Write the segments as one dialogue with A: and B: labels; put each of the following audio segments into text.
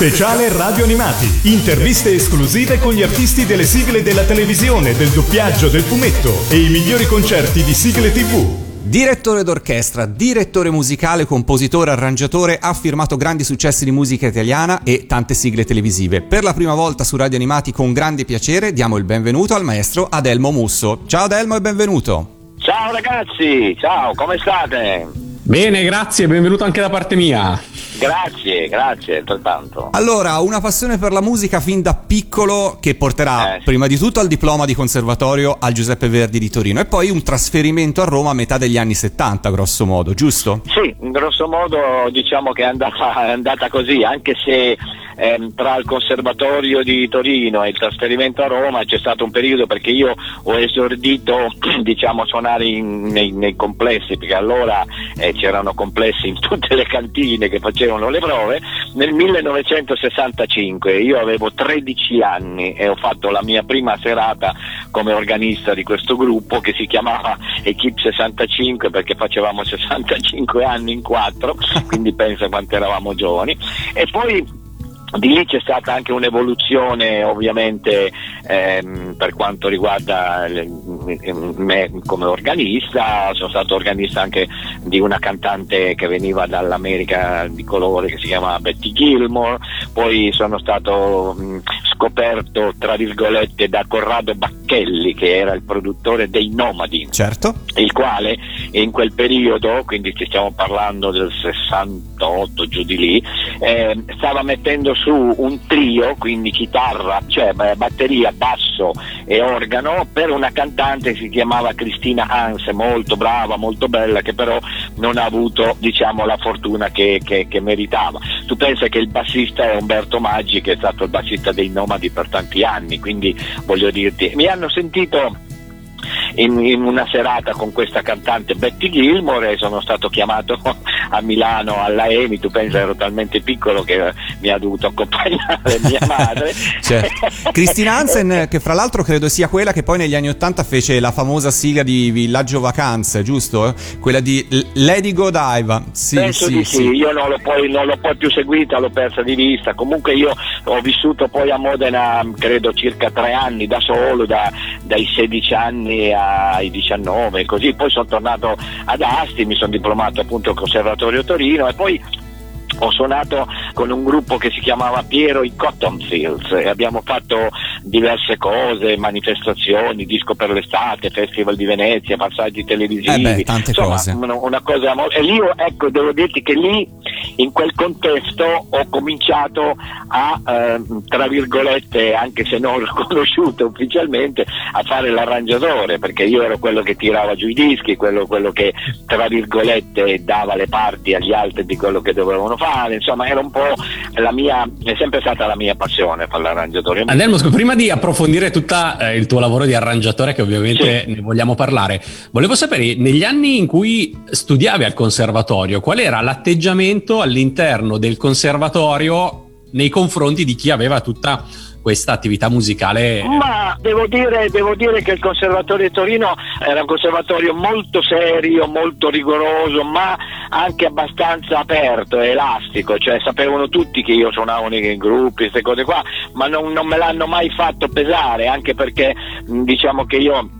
A: Speciale Radio Animati. Interviste esclusive con gli artisti delle sigle della televisione, del doppiaggio, del fumetto e i migliori concerti di sigle TV.
B: Direttore d'orchestra, direttore musicale, compositore, arrangiatore, ha firmato grandi successi di musica italiana e tante sigle televisive. Per la prima volta su Radio Animati con grande piacere diamo il benvenuto al maestro Adelmo Musso. Ciao Adelmo e benvenuto.
C: Ciao ragazzi, ciao, come state?
D: Bene, grazie, benvenuto anche da parte mia.
C: Grazie, grazie, altrettanto.
B: Allora, una passione per la musica fin da piccolo che porterà
C: Eh.
B: prima di tutto al diploma di conservatorio al Giuseppe Verdi di Torino e poi un trasferimento a Roma a metà degli anni 70, grosso modo, giusto?
C: Sì, grosso modo diciamo che è andata, è andata così, anche se ehm, tra il Conservatorio di Torino e il trasferimento a Roma c'è stato un periodo perché io ho esordito diciamo, suonare in- nei, nei complessi, perché allora eh, c'erano complessi in tutte le cantine che facevano le prove, nel 1965 io avevo 13 anni e ho fatto la mia prima serata come organista di questo gruppo che si chiamava Equipe 65 perché facevamo 65 anni in quattro, quindi pensa quanto eravamo giovani. E poi di lì c'è stata anche un'evoluzione ovviamente ehm, per quanto riguarda le- me come organista, sono stato organista anche di una cantante che veniva dall'America di colore che si chiama Betty Gilmore, poi sono stato mh, scoperto tra virgolette da Corrado Bacchelli che era il produttore dei Nomadi.
B: Certo.
C: il quale in quel periodo, quindi ci stiamo parlando del 68 giù di lì, eh, stava mettendo su un trio, quindi chitarra, cioè batteria, basso e organo per una cantante che si chiamava Cristina Hans, molto brava, molto bella, che però non ha avuto diciamo, la fortuna che, che- che meritava. Tu pensa che il bassista è Umberto Maggi, che è stato il bassista dei Nomadi per tanti anni, quindi voglio dirti, mi hanno sentito in, in una serata con questa cantante Betty Gilmore e sono stato chiamato a Milano alla EMI, tu pensa ero talmente piccolo che mi ha dovuto accompagnare mia madre.
B: Certo. Cristina Hansen, che fra l'altro credo sia quella che poi negli anni Ottanta fece la famosa sigla di Villaggio Vacanze, giusto? Quella di Lady Godiva. Sì,
C: Penso
B: sì,
C: di sì,
B: sì.
C: io non l'ho, poi, non l'ho poi più seguita, l'ho persa di vista. Comunque io ho vissuto poi a Modena, credo circa tre anni da solo, da- dai 16 anni ai 19, così. Poi sono tornato ad Asti, mi sono diplomato appunto al Conservatorio Torino e poi ho suonato con un gruppo che si chiamava Piero i Cottonfields e abbiamo fatto diverse cose, manifestazioni, disco per l'estate, festival di Venezia, passaggi televisivi,
B: Eh beh, tante
C: insomma
B: cose.
C: una, cosa e lì ecco devo dirti che lì in quel contesto ho cominciato a ehm, tra virgolette anche se non riconosciuto ufficialmente a fare l'arrangiatore perché io ero quello che tirava giù i dischi quello, quello che tra virgolette dava le parti agli altri di quello che dovevano fare insomma era un po' la mia è sempre stata la mia passione fare l'arrangiatore
D: Adelmo, scu- prima di approfondire tutto il tuo lavoro di arrangiatore, che ovviamente
C: Sì.
D: ne vogliamo parlare, volevo sapere, negli anni in cui studiavi al conservatorio, qual era l'atteggiamento all'interno del conservatorio nei confronti di chi aveva tutta questa attività musicale?
C: Ma devo dire, devo dire che il Conservatorio di Torino era un conservatorio molto serio, molto rigoroso, ma anche abbastanza aperto e elastico, cioè sapevano tutti che io suonavo nei gruppi, queste cose qua, ma non, non me l'hanno mai fatto pesare, anche perché diciamo che io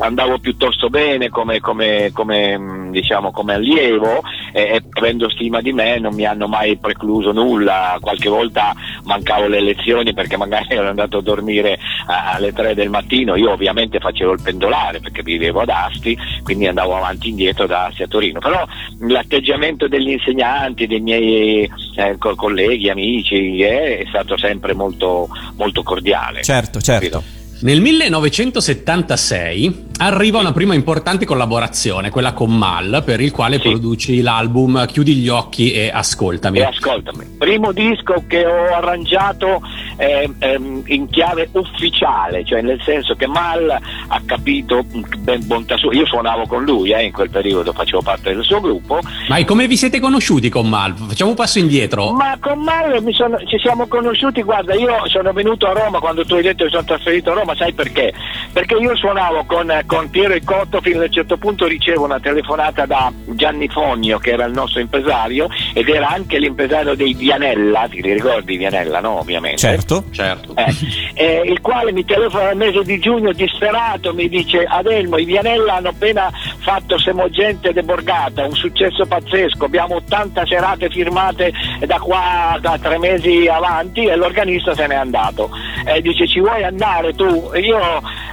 C: andavo piuttosto bene come, come- come, mh, diciamo, come allievo e, e avendo stima di me non mi hanno mai precluso nulla, qualche volta mancavo le lezioni perché magari ero andato a dormire alle 3 del mattino, io ovviamente facevo il pendolare perché vivevo ad Asti, quindi andavo avanti e indietro da Asti a Torino, però l'atteggiamento degli insegnanti, dei miei eh, co- colleghi, amici eh, è stato sempre molto, molto cordiale.
B: Certo, certo.
C: Capito?
D: Nel 1976 arriva una prima importante collaborazione, quella con Mal, per il quale
C: Sì.
D: produci l'album Chiudi gli occhi e ascoltami.
C: E ascoltami, primo disco che ho arrangiato eh, ehm, in chiave ufficiale, cioè nel senso che Mal ha capito ben bontà sua. Io suonavo con lui eh, in quel periodo, facevo parte del suo gruppo,
D: Ma e come vi siete conosciuti con Mal? Facciamo un passo indietro.
C: ma con Mal sono- ci siamo conosciuti, guarda, io sono venuto a Roma quando tu hai detto che sono trasferito a Roma, sai perché? perché io suonavo con, con Piero e Cotto fino a un certo punto ricevo una telefonata da Gianni Fogno che era il nostro impresario ed era anche l'impresario dei Vianella, ti ricordi Vianella no ovviamente?
B: Certo,
D: certo.
C: Eh, eh, il quale mi telefona nel mese di giugno disperato, mi dice Adelmo, i Vianella hanno appena fatto Semogente de Borgata, un successo pazzesco, abbiamo 80 serate firmate da qua da tre mesi avanti e l'organista se n'è andato. Eh, dice ci vuoi andare tu? E io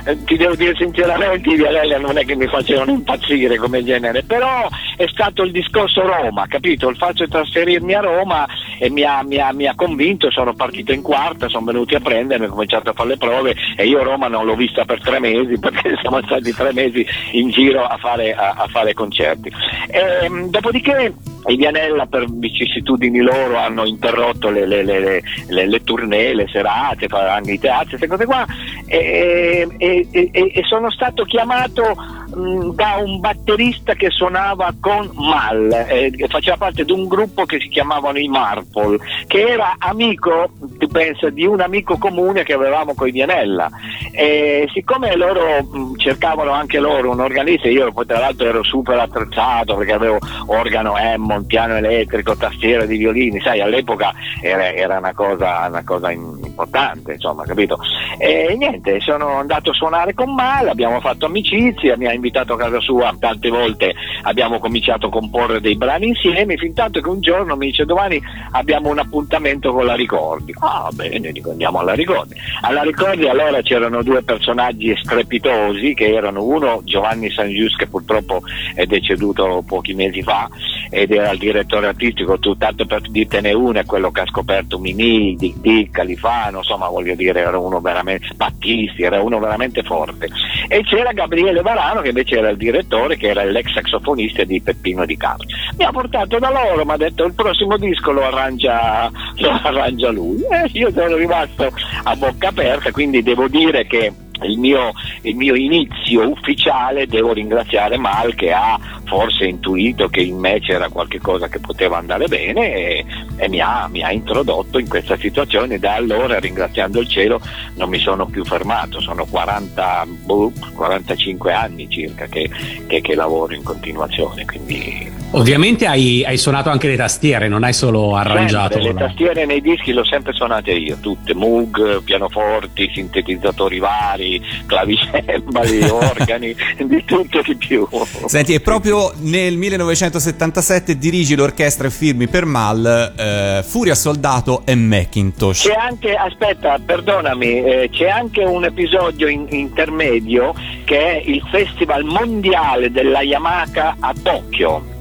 C: eh, ti devo dire sinceramente i Vianella non è che mi facevano impazzire come genere, però è stato il discorso Roma, capito? Il fatto di trasferirmi a Roma e mi ha, mi ha, mi ha convinto, sono partito in quarta, sono venuti a prendermi, ho cominciato a fare le prove e io Roma non l'ho vista per tre mesi perché siamo stati tre mesi in giro a fare, a, a fare concerti. E, dopodiché i Vianella per vicissitudini loro hanno interrotto le, le, le, le tournée, le serate, anche i teatri, queste cose qua e, e, e, e sono stato chiamato mh, da un batterista che suonava con Mal, eh, faceva parte di un gruppo che si chiamavano i Marple, che era amico, tu pensa, di un amico comune che avevamo con i Vianella. E siccome loro mh, cercavano anche loro un organista, io poi tra l'altro ero super attrezzato perché avevo organo Hammond, piano elettrico, tastiera di violini, sai, all'epoca era, era una, cosa, una cosa importante, insomma, capito? E niente, sono andato a suonare con Mal, abbiamo fatto amicizia, mi ha invitato a casa sua tante volte, abbiamo cominciato a comporre dei brani insieme, fin tanto che un giorno mi dice domani abbiamo un appuntamento con la Ricordi. Ah bene, dico andiamo alla Ricordi. Alla Ricordi allora c'erano due personaggi strepitosi che erano uno Giovanni Sangius che purtroppo è deceduto pochi mesi fa ed era il direttore artistico, tu tanto per dirtene uno è quello che ha scoperto Mini, Dick Dick, Califano, insomma voglio dire era uno veramente, Battisti, era uno veramente forte. E c'era Gabriele Varano che invece era il direttore, che era l'ex saxofonista di Peppino Di Carlo. Mi ha portato da loro, mi ha detto il prossimo disco lo arrangia, lo arrangia lui. E io sono rimasto a bocca aperta, quindi devo dire che il mio, il mio, inizio ufficiale devo ringraziare Mal che ha forse intuito che in me c'era qualche cosa che poteva andare bene e, e mi, ha, mi, ha, introdotto in questa situazione. Da allora ringraziando il cielo non mi sono più fermato. Sono 40, boh, 45 anni circa che, che, che, lavoro in continuazione quindi...
D: ovviamente hai, hai, suonato anche le tastiere non hai solo arrangiato
C: sempre, le tastiere nei dischi le ho sempre suonate io tutte Moog, pianoforti, sintetizzatori vari clavicembali, organi di tutto di più.
B: Senti è proprio nel 1977 dirigi l'orchestra e firmi per Mal eh, Furia Soldato e Macintosh.
C: C'è anche, aspetta, perdonami, eh, c'è anche un episodio in, intermedio che è il Festival Mondiale della Yamaha a Tokyo.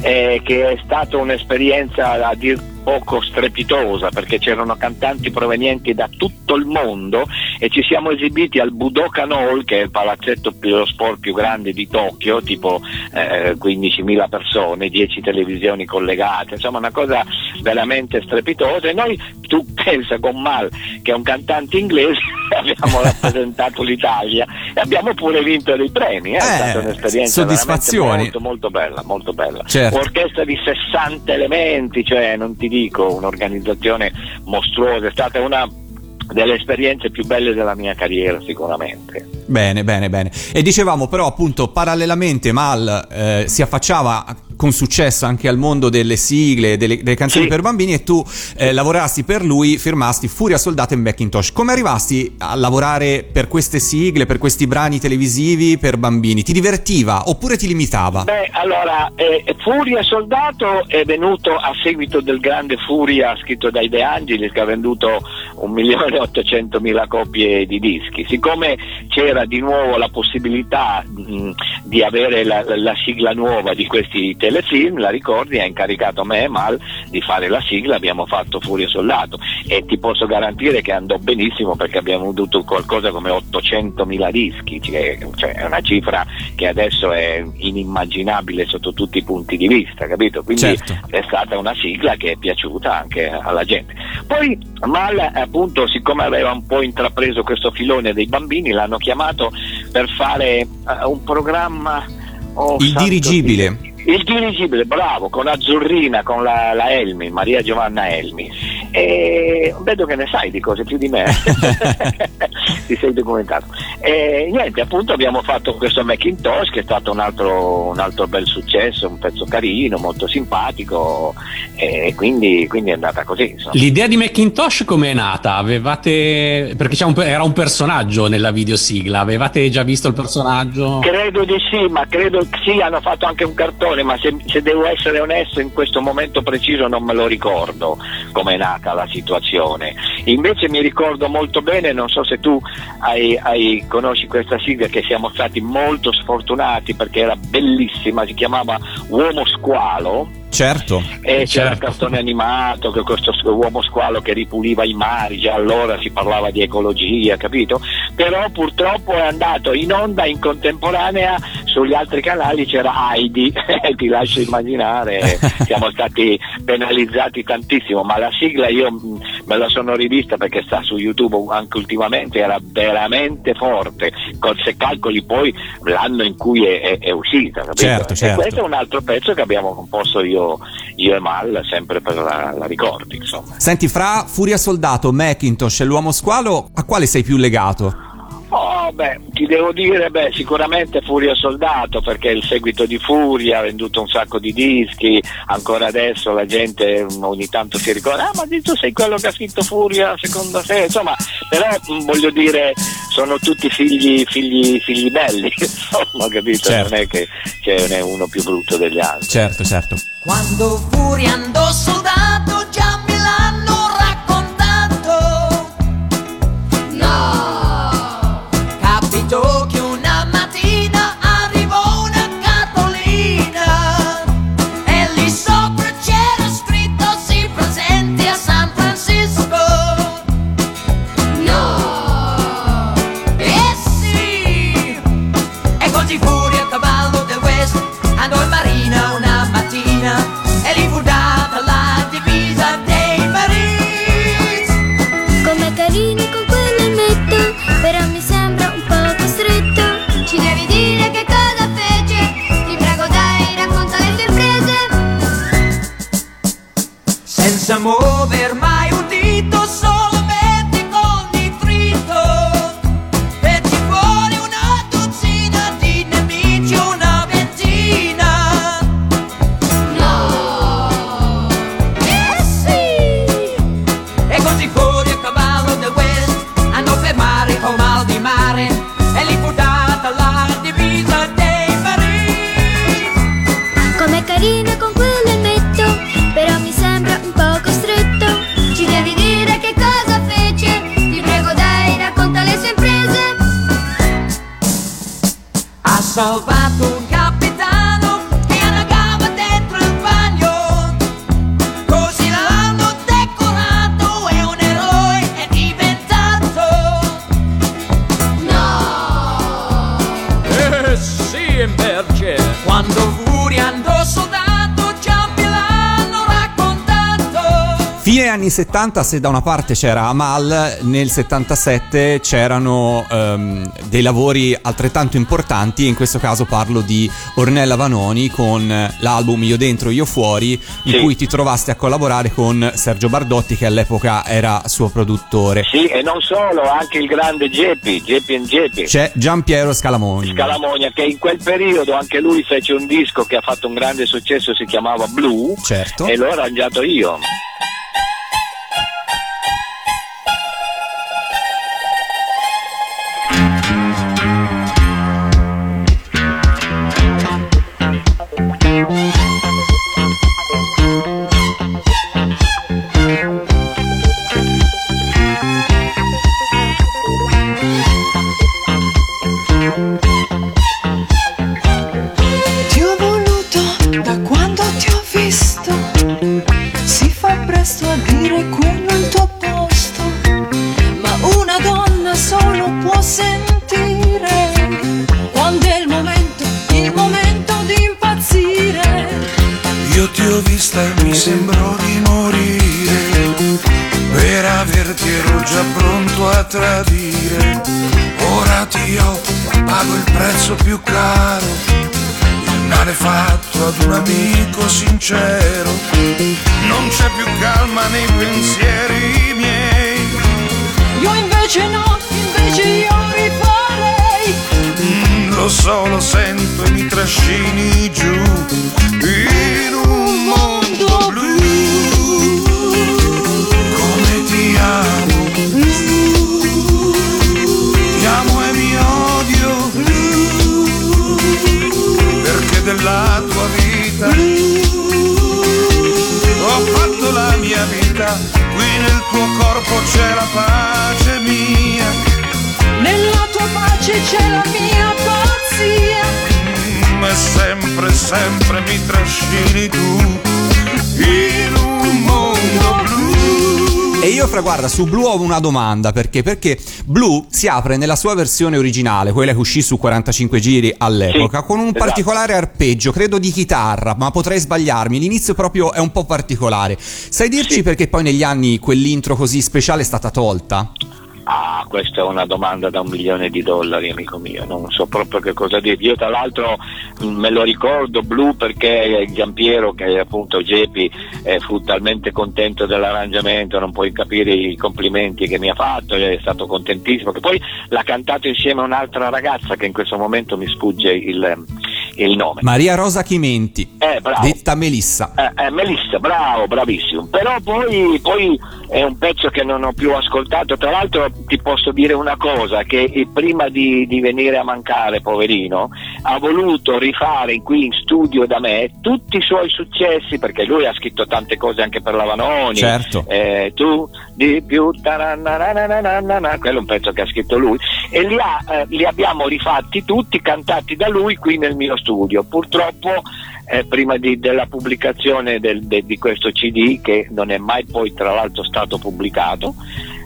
C: Eh, che è stata un'esperienza a dir poco strepitosa perché c'erano cantanti provenienti da tutto il mondo e ci siamo esibiti al Budokan Hall che è il palazzetto dello sport più grande di Tokyo, tipo eh, 15.000 persone, 10 televisioni collegate, insomma una cosa veramente strepitosa e noi tu pensa con Mal che è un cantante inglese abbiamo rappresentato l'Italia e abbiamo pure vinto dei premi, eh? è stata
B: Eh,
C: un'esperienza
B: soddisfazioni.
C: molto molto bella, molto bella.
B: Certo.
C: Orchestra di 60 elementi, cioè non ti dico un'organizzazione mostruosa, è stata una delle esperienze più belle della mia carriera sicuramente.
B: Bene, bene, bene. E dicevamo però appunto parallelamente Mal eh, si affacciava con successo anche al mondo delle sigle, delle, delle canzoni
C: Sì.
B: per bambini e tu eh, lavorasti per lui, firmasti Furia Soldato e Macintosh. Come arrivasti a lavorare per queste sigle, per questi brani televisivi per bambini? Ti divertiva oppure ti limitava?
C: Beh, allora, eh, Furia Soldato è venuto a seguito del grande Furia scritto dai De Angelis che ha venduto un milione e ottocentomila copie di dischi. Siccome c'era di nuovo la possibilità mh, di avere la, la- la sigla nuova di questi telefilm, la ricordi, ha incaricato me e Mal di fare la sigla, abbiamo fatto Furia Soldato e ti posso garantire che andò benissimo perché abbiamo venduto qualcosa come 800.000 dischi, cioè, cioè è una cifra che adesso è inimmaginabile sotto tutti i punti di vista, capito? Quindi
B: Certo.
C: è stata una sigla che è piaciuta anche alla gente. Poi Mal, appunto, siccome aveva un po' intrapreso questo filone dei bambini, l'hanno chiamato per fare eh, un programma. oh,
B: Il dirigibile.
C: Dio. Il dirigibile, bravo, con Azzurrina, con la, la Elmi, Maria Giovanna Elmi. E vedo che ne sai di cose più di me. Ti sei documentato. E niente, appunto abbiamo fatto questo Macintosh che è stato un altro, un altro bel successo, un pezzo carino, molto simpatico e quindi, quindi è andata così. Insomma.
D: L'idea di Macintosh come è nata? Avevate, perché un, era un personaggio nella videosigla, avevate già visto il personaggio?
C: Credo di sì, ma credo che sì, hanno fatto anche un cartone, ma se, se devo essere onesto in questo momento preciso non me lo ricordo come è nata la situazione. Invece mi ricordo molto bene, non so se tu hai, hai conosci questa sigla che siamo stati molto sfortunati perché era bellissima, si chiamava Uomo Squalo
B: Certo.
C: E c'era certo. il cartone animato, che questo uomo squalo che ripuliva i mari, già allora si parlava di ecologia, capito? Però purtroppo è andato in onda in contemporanea, sugli altri canali c'era Heidi, ti lascio immaginare, siamo stati penalizzati tantissimo, ma la sigla io mm, me la sono rivista perché sta su YouTube anche ultimamente, era veramente forte, se calcoli poi l'anno in cui è, è, è uscita, capito?
B: Certo, certo.
C: E questo è un altro pezzo che abbiamo composto io io, e Mal sempre per la, la ricordi insomma.
B: Senti fra Furia Soldato, Macintosh e l'Uomo Squalo a quale sei più legato?
C: Oh, beh, ti devo dire, beh, sicuramente Furia Soldato perché è il seguito di Furia, ha venduto un sacco di dischi, ancora adesso la gente ogni tanto si ricorda, ah ma tu sei quello che ha scritto Furia secondo te, insomma, però voglio dire, sono tutti figli, figli, figli belli, insomma, capito? Certo. Non è che ce n'è uno più brutto degli altri.
B: Certo, certo.
E: Quando Furia andò soldato
B: anni 70, se da una parte c'era Amal, nel 77 c'erano um, dei lavori altrettanto importanti, in questo caso parlo di Ornella Vanoni con l'album Io dentro, io fuori, in sì. cui ti trovaste a collaborare con Sergio Bardotti che all'epoca era suo produttore.
C: Sì, e non solo, anche il grande Geppi, Geppi and Geppi.
B: C'è Giampiero Scalamogna.
C: Scalamogna che in quel periodo anche lui fece un disco che ha fatto un grande successo, si chiamava Blue.
B: Certo.
C: E l'ho arrangiato io.
F: Sempre, mi trascini tu in un mondo blu.
B: E io, fra guarda, su Blue ho una domanda perché? Perché Blue si apre nella sua versione originale, quella che uscì su 45 giri all'epoca,
C: Sì,
B: con un
C: esatto.
B: particolare arpeggio, credo di chitarra, ma potrei sbagliarmi. L'inizio proprio è un po' particolare. Sai dirci
C: Sì.
B: perché poi negli anni quell'intro così speciale è stata tolta?
C: Ah, questa è una domanda da un milione di dollari, amico mio. Non so proprio che cosa dire. Io, tra l'altro, me lo ricordo blu perché Giampiero, che appunto Geppi, eh, fu talmente contento dell'arrangiamento, non puoi capire i complimenti che mi ha fatto, è stato contentissimo. Che poi l'ha cantato insieme a un'altra ragazza che in questo momento mi sfugge il, il nome.
B: Maria Rosa Chimenti,
C: Eh, bravo.
B: detta Melissa.
C: Eh, eh, Melissa, bravo, bravissimo. Però poi, poi è un pezzo che non ho più ascoltato. Tra l'altro ti posso dire una cosa, che eh, prima di, di venire a mancare, poverino, ha voluto rifare qui in studio da me tutti i suoi successi, perché lui ha scritto tante cose anche per la Vanoni.
B: Certo.
C: Eh, tu di più, quello è un pezzo che ha scritto lui, e li, ha, eh, li abbiamo rifatti tutti, cantati da lui qui nel mio studio. Purtroppo eh, prima di- della pubblicazione del- de- di questo CD, che non è mai poi tra l'altro stato pubblicato,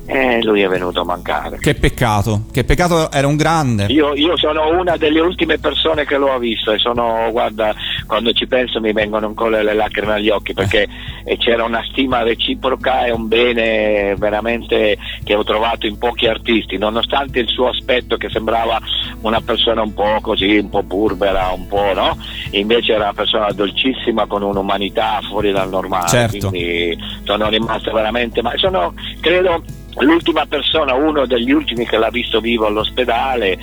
C: eh, lui è venuto a mancare.
B: Che peccato, che peccato, era un grande.
C: Io, io sono una delle ultime persone che lo ha visto e sono, guarda, quando ci penso mi vengono ancora le lacrime agli occhi perché eh, c'era una stima reciproca e un bene veramente che ho trovato in pochi artisti, nonostante il suo aspetto che sembrava una persona un po' così, un po' burbera, un po' no? Invece era una persona dolcissima con un'umanità fuori dal normale.
B: Certo.
C: Quindi sono rimasto veramente, ma sono, credo, l'ultima persona, uno degli ultimi che l'ha visto vivo all'ospedale,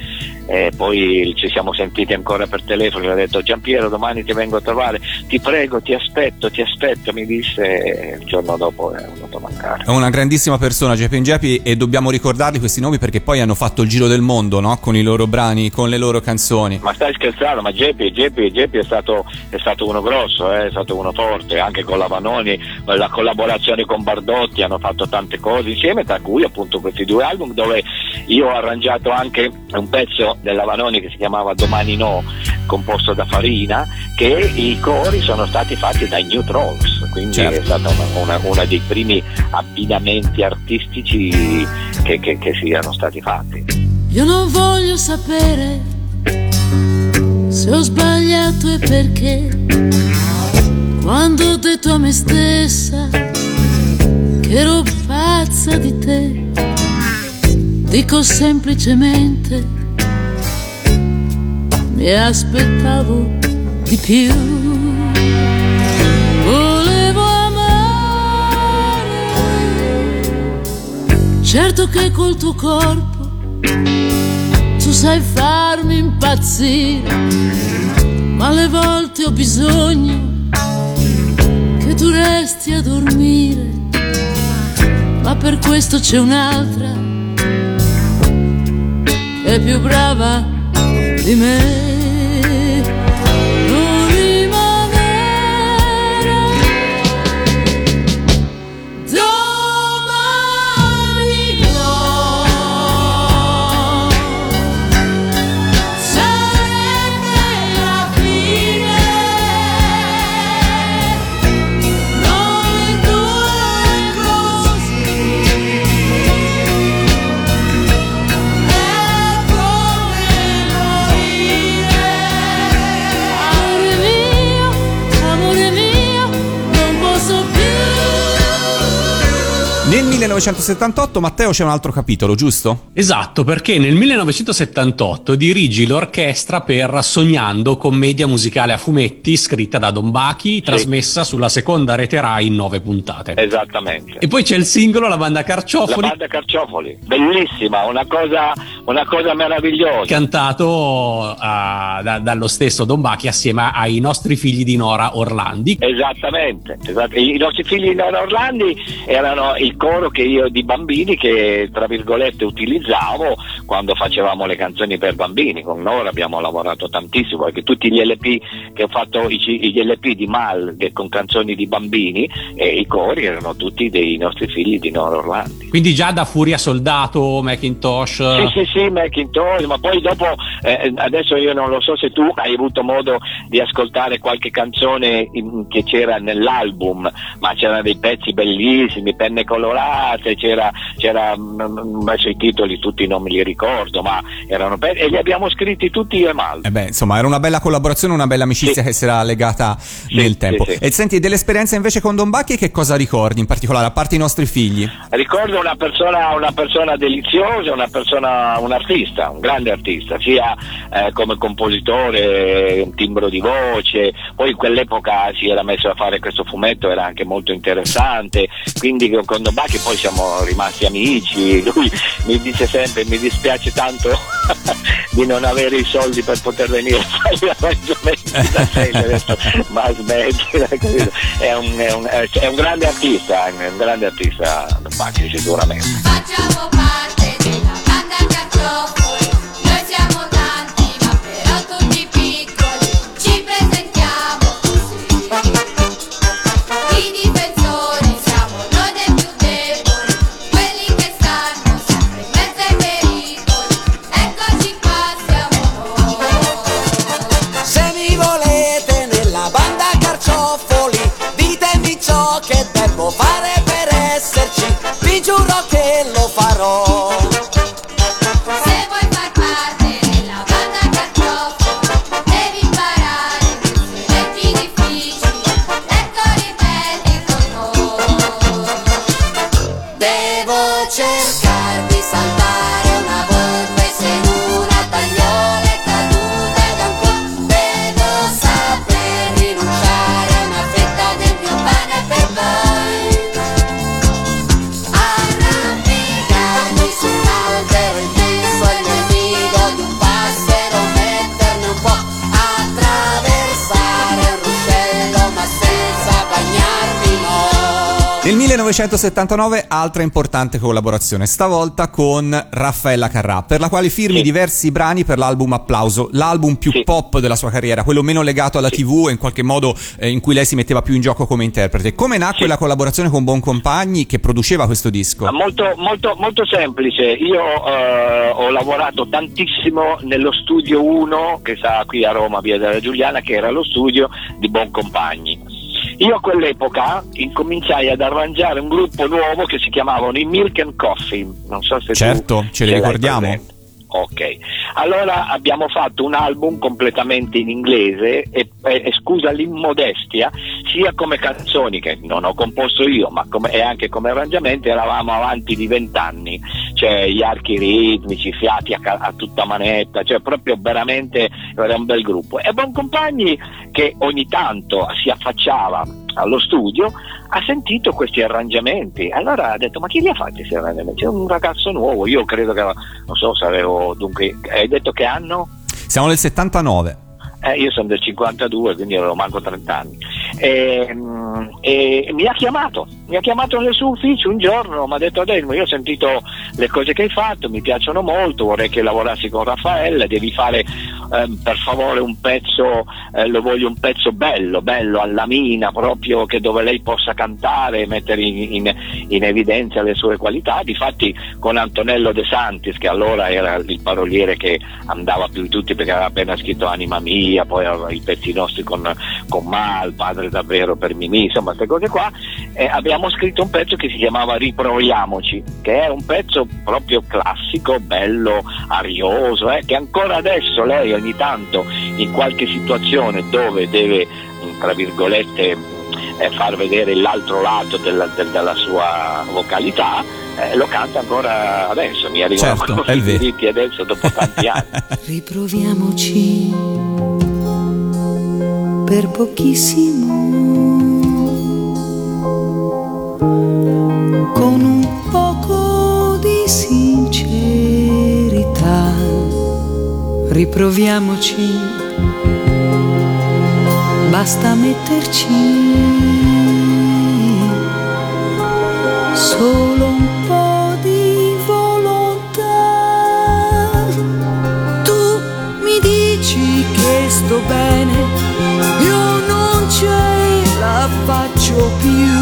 C: e poi ci siamo sentiti ancora per telefono, gli ho detto Giampiero domani ti vengo a trovare, ti prego, ti aspetto, ti aspetto, mi disse il giorno dopo è venuto a mancare.
B: È una grandissima persona, Geppi Geppi, e dobbiamo ricordarli questi nomi perché poi hanno fatto il giro del mondo, no? Con i loro brani, con le loro canzoni.
C: Ma stai scherzando, ma Geppi, Geppi, Geppi è, stato, è stato uno grosso, eh, è stato uno forte, anche con la Vanoni, la collaborazione con Bardotti, hanno fatto tante cose insieme, tra cui appunto questi due album dove io ho arrangiato anche un pezzo della Vanoni che si chiamava Domani No, composto da Farina, che i cori sono stati fatti dai New Trolls, quindi
B: Certo.
C: è stato una, una- uno dei primi abbinamenti artistici che, che- che siano stati fatti.
G: Io non voglio sapere se ho sbagliato e perché. Quando ho detto a me stessa ero pazza di te, dico semplicemente mi aspettavo di più. Volevo amare, certo che col tuo corpo tu sai farmi impazzire, ma alle volte ho bisogno che tu resti a dormire, ma per questo c'è un'altra è più brava di me.
B: 1978, Matteo, c'è un altro capitolo, giusto?
D: Esatto, perché nel 1978 dirigi l'orchestra per Sognando, commedia musicale a fumetti scritta da Don Bachi, trasmessa sulla seconda rete Rai in nove puntate.
C: Esattamente.
D: E poi c'è il singolo La banda Carciofoli.
C: La banda Carciofoli, bellissima, una cosa, una cosa meravigliosa.
D: Cantato uh, da, dallo stesso Don Bachi assieme ai nostri figli di Nora Orlandi.
C: Esattamente, esatto. i nostri figli di Nora Orlandi erano il coro che io di bambini che tra virgolette utilizzavo quando facevamo le canzoni per bambini. Con Nora abbiamo lavorato tantissimo perché tutti gli LP che ho fatto, gli LP di Mal con canzoni di bambini e i cori erano tutti dei nostri figli di Nora Orlandi.
D: Quindi già da Furia Soldato, Macintosh.
C: Sì, sì, sì, Macintosh, ma poi dopo, eh, adesso io non lo so se tu hai avuto modo di ascoltare qualche canzone in, che c'era nell'album, ma c'erano dei pezzi bellissimi, penne colorate, c'era, c'era adesso i titoli tutti non me li ricordo, ma erano pezzi e li abbiamo scritti tutti io e Mal.
B: Eh beh, insomma, era una bella collaborazione, una bella amicizia
C: Sì.
B: che si era legata nel tempo.
C: sì.
B: E senti, dell'esperienza invece con Don Bacchi, che cosa ricordi in particolare, a parte i nostri figli?
C: Ricordo una persona, una persona deliziosa, una persona, un artista, un grande artista, sia eh, come compositore, un timbro di voce, poi in quell'epoca si era messo a fare questo fumetto, era anche molto interessante, quindi con Don Bacchi poi siamo rimasti amici, lui mi dice sempre mi dispiace tanto di non avere i soldi per poter venire a fare gli ma smettila, è un, è, un, è un grande artista, è un grande artista Bacchi sicuramente.
H: Facciamo parte della banda Carciofoli, che
B: 1979 altra importante collaborazione, stavolta con Raffaella Carrà, per la quale firmi
C: Sì.
B: diversi brani per l'album Applauso, l'album più
C: Sì.
B: pop della sua carriera, quello meno legato alla TV e in qualche modo eh, in cui lei si metteva più in gioco come interprete. Come nacque
C: Sì.
B: la collaborazione con Boncompagni che produceva questo disco?
C: Ma Molto, molto, molto semplice, io eh, ho lavorato tantissimo nello studio 1 che sta qui a Roma, via della Giuliana, che era lo studio di Boncompagni. Io a quell'epoca incominciai ad arrangiare un gruppo nuovo che si chiamavano i Milk and Coffee, non so se
B: Certo, ce li ricordiamo.
C: presente. Ok, allora abbiamo fatto un album completamente in inglese e, e- scusa l'immodestia, sia come canzoni che non ho composto io, ma come- e anche come arrangiamenti eravamo avanti di vent'anni, cioè gli archi ritmici, fiati a, a tutta manetta, cioè proprio veramente era un bel gruppo. E Boncompagni che ogni tanto si affacciava allo studio ha sentito questi arrangiamenti allora ha detto ma chi li ha fatti questi arrangiamenti c'è un ragazzo nuovo io credo che non so se avevo dunque hai detto che anno?
B: Siamo nel 79.
C: Eh, io sono del 52 quindi avevo manco 30 anni e, mm, e mi ha chiamato mi ha chiamato nel suo ufficio un giorno mi ha detto Adelmo io ho sentito le cose che hai fatto mi piacciono molto vorrei che lavorassi con Raffaella devi fare ehm, per favore un pezzo eh, lo voglio un pezzo bello bello alla mina proprio che dove lei possa cantare mettere in, in- in evidenza le sue qualità. Difatti con Antonello De Santis che allora era il paroliere che andava più di tutti perché aveva appena scritto Anima Mia poi i pezzi nostri con, con Mal Padre davvero per Mimì insomma queste cose qua e abbiamo scritto un pezzo che si chiamava Riproviamoci che è un pezzo proprio classico bello arioso eh, che ancora adesso lei ogni tanto in qualche situazione dove deve mh, tra virgolette eh, far vedere l'altro lato della, del- della sua vocalità eh, lo canta ancora adesso, mi arrivano
B: Certo,
C: i diritti adesso dopo tanti anni.
I: Riproviamoci per pochissimo con un poco di sincerità. Riproviamoci, basta metterci solo un po' di volontà. Tu mi dici che sto bene, io non ce la faccio più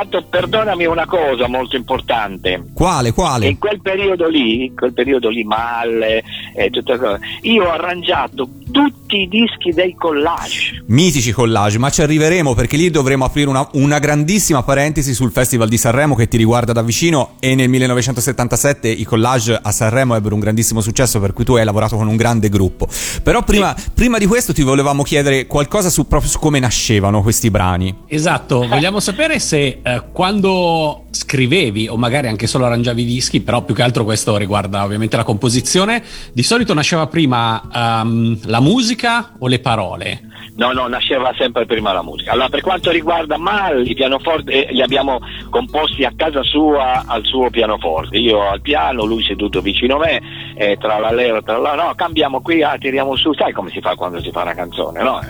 C: dimenticato, perdonami, una cosa molto importante.
B: Quale, quale?
C: In quel periodo lì, in quel periodo lì, Malle e cose, io ho arrangiato tutti i dischi dei collage.
B: Mitici collage, ma ci arriveremo perché lì dovremo aprire una, una grandissima parentesi sul Festival di Sanremo che ti riguarda da vicino e nel 1977 i collage a Sanremo ebbero un grandissimo successo per cui tu hai lavorato con un grande gruppo. Però prima, prima di questo ti volevamo chiedere qualcosa su, proprio su come nascevano questi brani.
D: Esatto, vogliamo sapere se eh, quando scrivevi o magari anche solo arrangiavi i dischi, però più che altro questo riguarda ovviamente la composizione, di solito nasceva prima ehm, la musica o le parole?
C: No, no, nasceva sempre prima la musica. Allora, per quanto riguarda Mal, i pianoforti eh, li abbiamo composti a casa sua al suo pianoforte. Io al piano, lui seduto vicino a me, eh, tra l'allero, tra la no, cambiamo qui, ah, tiriamo su, sai come si fa quando si fa una canzone, no?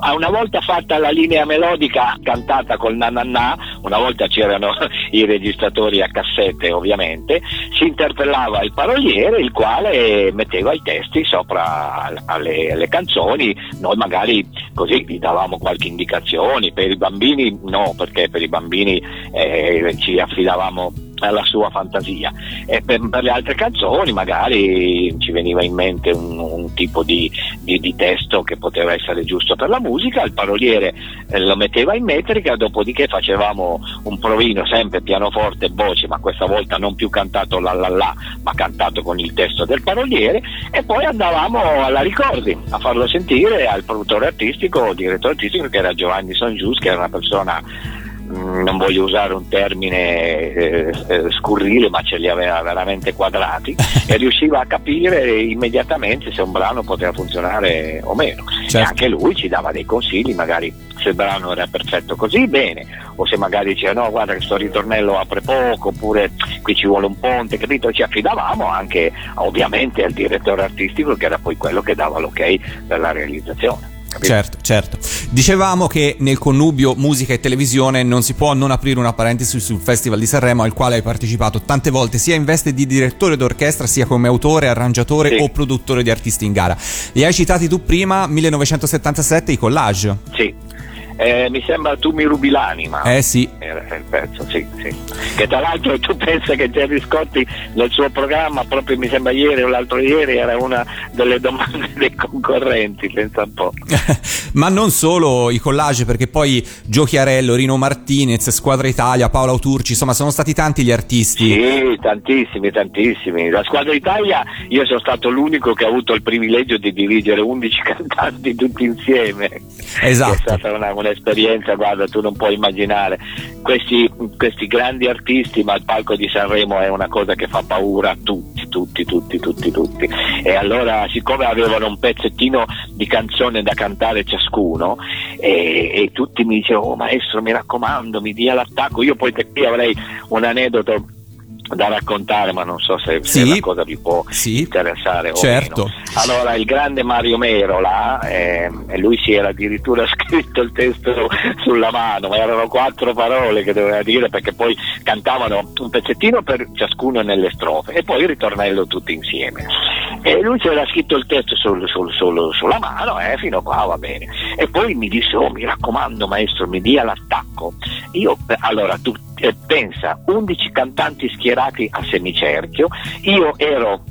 C: Ah, Una volta fatta la linea melodica cantata col nananà, una volta c'erano i registratori a cassette ovviamente, si interpellava il paroliere il quale metteva i testi sopra alle, alle canzoni, noi magari così gli davamo qualche indicazione, per i bambini no, perché per i bambini eh, ci affidavamo alla sua fantasia. E per, per le altre canzoni magari ci veniva in mente un, un tipo di, di- di testo che poteva essere giusto per la musica, il paroliere eh, lo metteva in metrica, dopodiché facevamo un provino sempre pianoforte e voce, ma questa volta non più cantato la la la, ma cantato con il testo del paroliere e poi andavamo alla ricordi a farlo sentire al produttore artistico, direttore artistico che era Giovanni Songius, che era una persona non voglio usare un termine eh, eh, scurrile, ma ce li aveva veramente quadrati e riusciva a capire immediatamente se un brano poteva funzionare o meno.
B: Certo.
C: E anche lui ci dava dei consigli, magari se il brano era perfetto così, bene, o se magari diceva no, guarda che sto ritornello apre poco, oppure qui ci vuole un ponte, capito? Ci affidavamo anche ovviamente al direttore artistico che era poi quello che dava l'ok per la realizzazione.
B: Certo, certo. Dicevamo che nel connubio musica e televisione non si può non aprire una parentesi sul Festival di Sanremo al quale hai partecipato tante volte sia in veste di direttore d'orchestra sia come autore, arrangiatore
C: Sì.
B: o produttore di artisti in gara. Li hai citati tu prima, 1977, i collage.
C: Sì. Eh, mi sembra tu mi rubi l'anima.
B: Eh sì,
C: Era il pezzo, sì, sì. Che tra l'altro tu pensa che Gerry Scotti nel suo programma, proprio mi sembra ieri o l'altro ieri, era una delle domande dei concorrenti, pensa un po'.
B: ma non solo i collage perché poi Gio Chiarello, Rino Martinez, Squadra Italia, Paola Auturci, insomma sono stati tanti gli artisti.
C: Sì, tantissimi, tantissimi. La squadra Italia, io sono stato l'unico che ha avuto il privilegio di dirigere 11 cantanti tutti insieme.
B: Esatto.
C: È stata una- un'esperienza, guarda, tu non puoi immaginare. Questi, questi grandi artisti, ma il palco di Sanremo è una cosa che fa paura a tutti, tutti, tutti, tutti, tutti. E allora, siccome avevano un pezzettino di canzone da cantare ciascuno, e, e tutti mi dicevano, oh maestro, mi raccomando, mi dia l'attacco. Io poi qui avrei un aneddoto da raccontare, ma non so se, se
B: Sì.
C: la cosa vi può interessare o
B: Certo.
C: Allora, il grande Mario Merola, ehm, e lui si era addirittura scritto il testo sulla mano, ma erano quattro parole che doveva dire perché poi cantavano un pezzettino per ciascuno nelle strofe e poi il ritornello tutti insieme. E lui si era scritto il testo sul- sul- sul- sulla mano, eh, fino a qua va bene. E poi mi disse, oh mi raccomando maestro, mi dia l'attacco. Io, eh, allora, tu eh, pensa, 11 cantanti schierati a semicerchio, io ero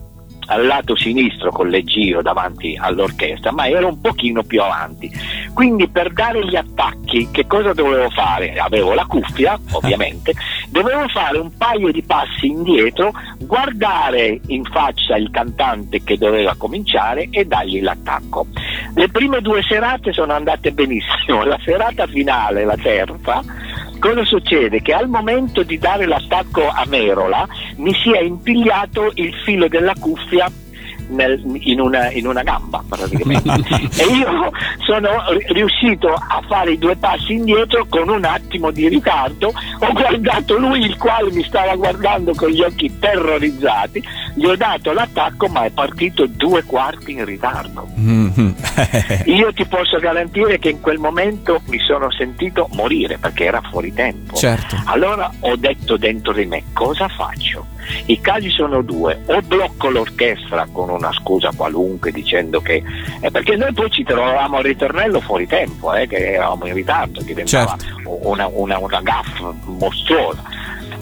C: al lato sinistro con le giro davanti all'orchestra, ma ero un pochino più avanti. Quindi per dare gli attacchi, che cosa dovevo fare? Avevo la cuffia, ovviamente, dovevo fare un paio di passi indietro, guardare in faccia il cantante che doveva cominciare e dargli l'attacco. Le prime due serate sono andate benissimo, la serata finale, la terza, cosa succede? Che al momento di dare l'attacco a Merola mi si è impigliato il filo della cuffia nel- in, una, in una gamba praticamente e io sono ri- riuscito a fare i due passi indietro con un attimo di ritardo ho guardato lui il quale mi stava guardando con gli occhi terrorizzati gli ho dato l'attacco ma è partito due quarti in ritardo
B: Mhm.
C: io ti posso garantire che in quel momento mi sono sentito morire perché era fuori tempo.
B: Certo.
C: Allora ho detto dentro di me cosa faccio? I casi sono due, o blocco l'orchestra con una scusa qualunque dicendo che... eh, perché noi poi ci trovavamo al ritornello fuori tempo, eh, che eravamo in ritardo, diventava una, una, una gaffa mostruosa.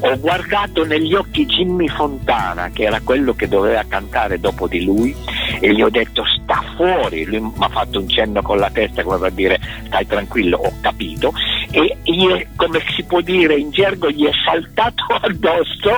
C: Ho guardato negli occhi Jimmy Fontana, che era quello che doveva cantare dopo di lui, e gli ho detto sta fuori. Lui mi ha fatto un cenno con la testa come per dire stai tranquillo, ho capito. E gli è- come si può dire in gergo, gli è saltato addosso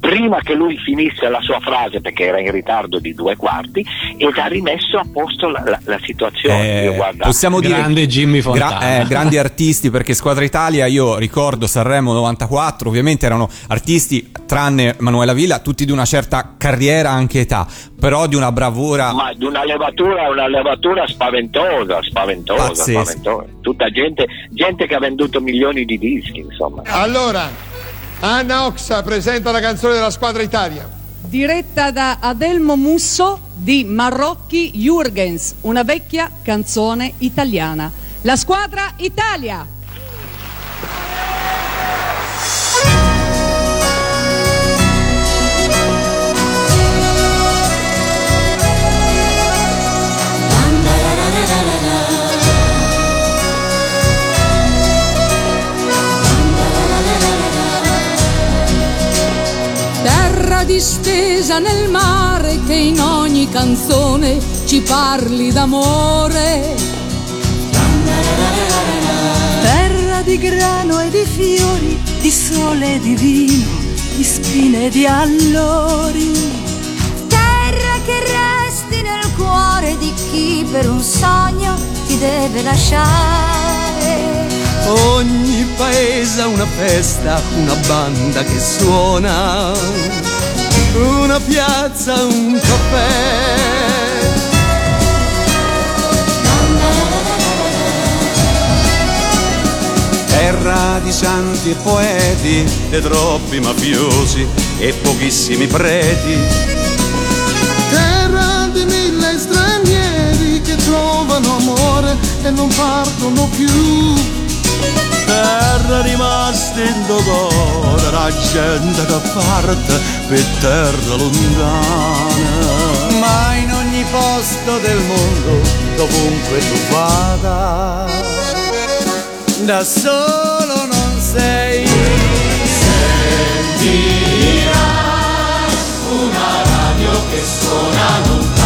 C: prima che lui finisse la sua frase perché era in ritardo di due quarti ed ha rimesso a posto la, la- la situazione.
B: Eh,
C: Io, guarda,
B: possiamo dire
D: Grande Jimmy Fontana.
B: gra- eh, grandi artisti perché Squadra Italia io ricordo Sanremo 94 ovviamente erano artisti tranne Manuela Villa tutti di una certa carriera anche età però di una bravura
C: ma di una levatura, una levatura spaventosa, spaventosa,
B: Pazzesca.
C: spaventosa. Tutta gente, gente che ha venduto milioni di dischi, insomma.
J: Allora, Anna Oxa presenta la canzone della squadra Italia.
K: diretta da Adelmo Musso di Marocchi Jürgens, una vecchia canzone italiana. La squadra Italia!
G: Distesa nel mare che in ogni canzone ci parli d'amore.
I: Terra di grano e di fiori, di sole e di vino, di spine e di allori.
L: Terra che resti nel cuore di chi per un sogno ti deve lasciare.
M: Ogni paese ha una festa, una banda che suona, una piazza, un caffè. Terra di santi e poeti, e troppi mafiosi e pochissimi preti.
N: Terra di mille stranieri che trovano amore e non partono più.
M: Terra rimasta in dolore, la gente che parte per terra lontana. Ma in ogni posto del mondo, dovunque tu vada, da solo non sei. Sentirai una radio che suona lontana,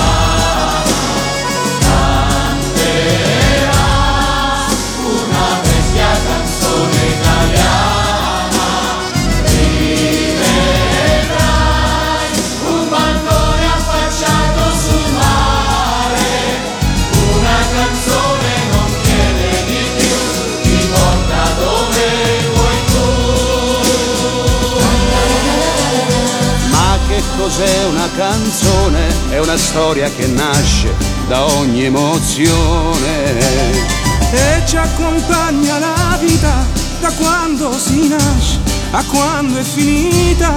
M: storia che nasce da ogni emozione
N: E ci accompagna la vita da quando si nasce
O: a quando è finita.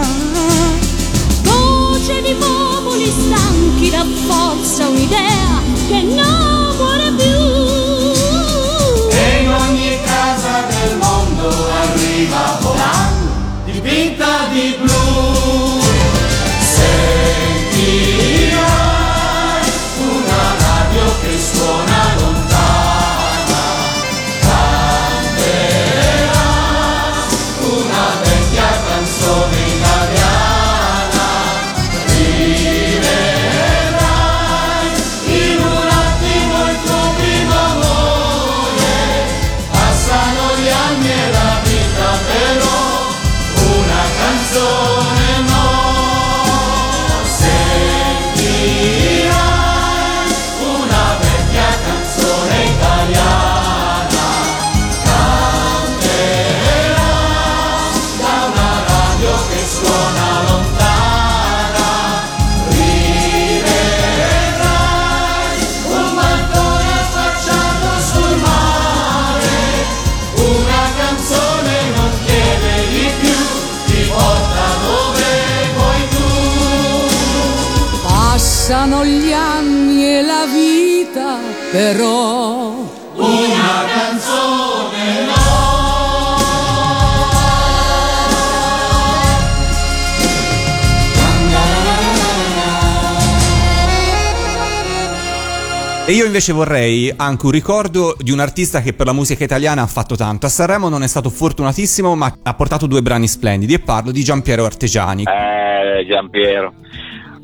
P: Voce di popoli stanchi da forza un'idea che non muore più.
O: E in ogni casa del mondo arriva volando, dipinta di blu. Però. Una canzone no.
Q: E
B: io invece vorrei anche un ricordo di un artista che per la musica italiana ha fatto tanto. A Sanremo non è stato fortunatissimo, ma ha portato due brani splendidi e parlo di Giampiero Artegiani.
C: Eh, Giampiero.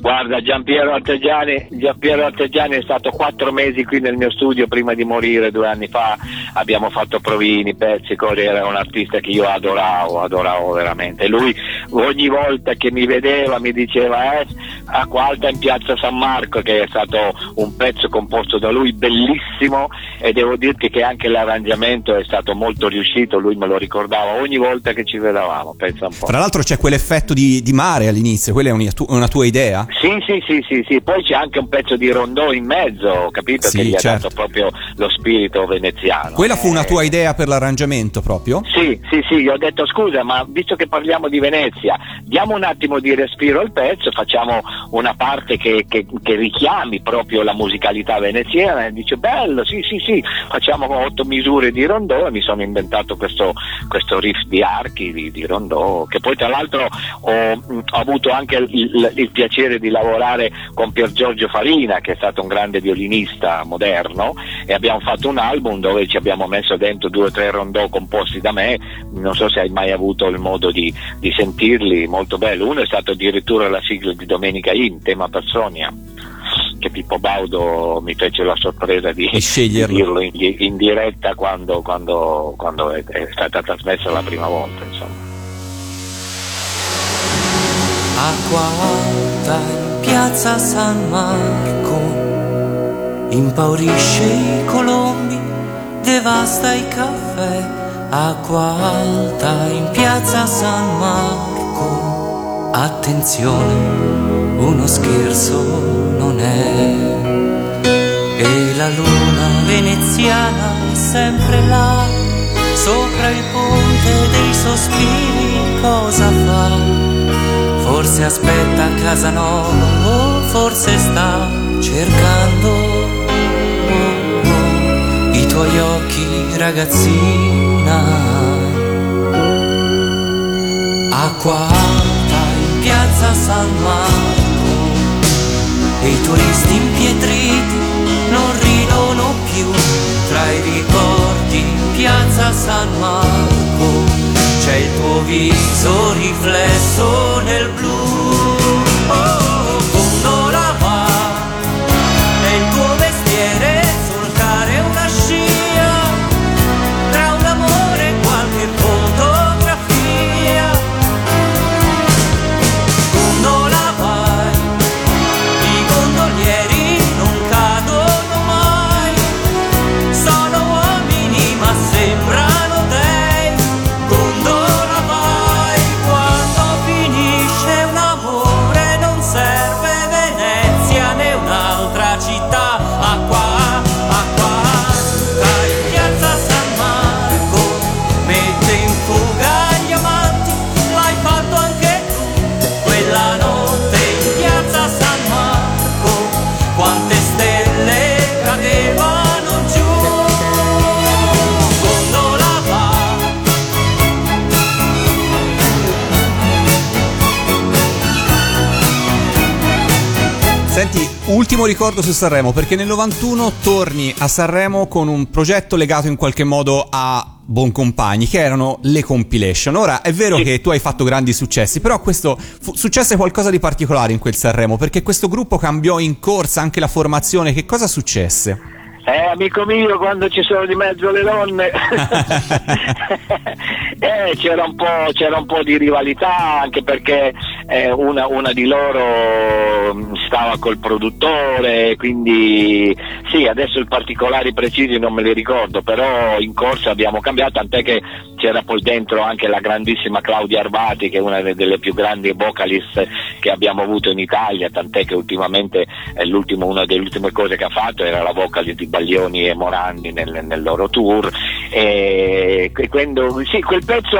C: Guarda, Giampiero Artegiani, Giampiero Artegiani è stato quattro mesi qui nel mio studio prima di morire due anni fa. Abbiamo fatto provini, pezzi, cose. Era un artista che io adoravo, adoravo veramente. Lui ogni volta che mi vedeva mi diceva eh, Acqua Alta in piazza San Marco, che è stato un pezzo composto da lui bellissimo e devo dirti che anche l'arrangiamento è stato molto riuscito. Lui me lo ricordava ogni volta che ci vedevamo. Pensa un po'.
B: Tra l'altro c'è quell'effetto di, di mare all'inizio, quella è una tua idea?
C: Sì, sì, sì, sì, sì, poi c'è anche un pezzo di rondò in mezzo, capito?
B: Sì,
C: che gli
B: certo.
C: ha dato proprio lo spirito veneziano.
B: Quella fu una
C: Eh,
B: tua idea per l'arrangiamento proprio?
C: Sì, sì, sì, gli ho detto scusa, ma visto che parliamo di Venezia, diamo un attimo di respiro al pezzo, facciamo una parte che, che- che richiami proprio la musicalità veneziana e dice bello, sì, sì, sì, facciamo otto misure di rondò e mi sono inventato questo, questo riff di archi di, di rondò, che poi tra l'altro ho, ho avuto anche il, il- il piacere di lavorare con Pier Giorgio Farina, che è stato un grande violinista moderno, e abbiamo fatto un album dove ci abbiamo messo dentro due o tre rondò composti da me, non so se hai mai avuto il modo di, di sentirli, molto bello. Uno è stato addirittura la sigla di Domenica In, tema Personia, che Pippo Baudo mi fece la sorpresa di,
B: sceglierlo.
C: di dirlo in, in diretta quando, quando- quando è, è stata trasmessa la prima volta. Insomma.
R: Acqua alta in piazza San Marco, impaurisce i colombi, devasta i caffè. Acqua alta in piazza San Marco, attenzione, uno scherzo non è. E la luna veneziana è sempre là, sopra il ponte dei sospiri, cosa fa? Forse aspetta a casa nuova, o forse sta cercando oh, oh, i tuoi occhi, ragazzina. Acqua alta in piazza San Marco e i turisti impietriti non ridono più tra i ricordi in piazza San Marco c'è il tuo viso riflesso nel blu. Oh,
B: Ultimo ricordo su Sanremo, perché nel 91 torni a Sanremo con un progetto legato in qualche modo a Boncompagni, che erano le compilation. Ora è vero che tu hai fatto grandi successi, però questo fu, successe qualcosa di particolare in quel Sanremo, perché questo gruppo cambiò in corsa anche la formazione. Che cosa successe?
C: Eh, amico mio, quando ci sono di mezzo le donne, eh, c'era, un po', c'era un po' di rivalità, anche perché eh, una, una di loro mm, stava col produttore, quindi sì, adesso i particolari precisi non me li ricordo, però in corsa abbiamo cambiato, tant'è che c'era poi dentro anche la grandissima Claudia Arvati, che è una de- delle più grandi vocalist che abbiamo avuto in Italia, tant'è che ultimamente una delle ultime cose che ha fatto era la vocalist di Baglioni e Morandi nel, nel loro tour. E quando- sì, quel pezzo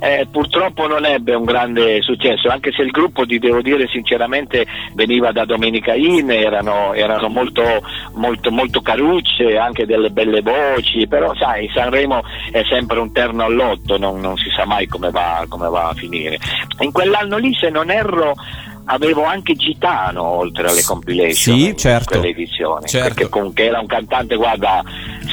C: eh, purtroppo non ebbe un grande successo, anche se il gruppo, ti devo dire sinceramente, veniva da Domenica In, erano, erano molto, molto, molto carucce, anche delle belle voci, però sai, Sanremo è sempre un terno all'otto, non, non si sa mai come va, come va a finire. In quell'anno lì, se non erro, avevo anche Gitano oltre alle compilation
B: Sì, certo.
C: quell'edizione,
B: Certo.
C: perché comunque era un cantante, guarda,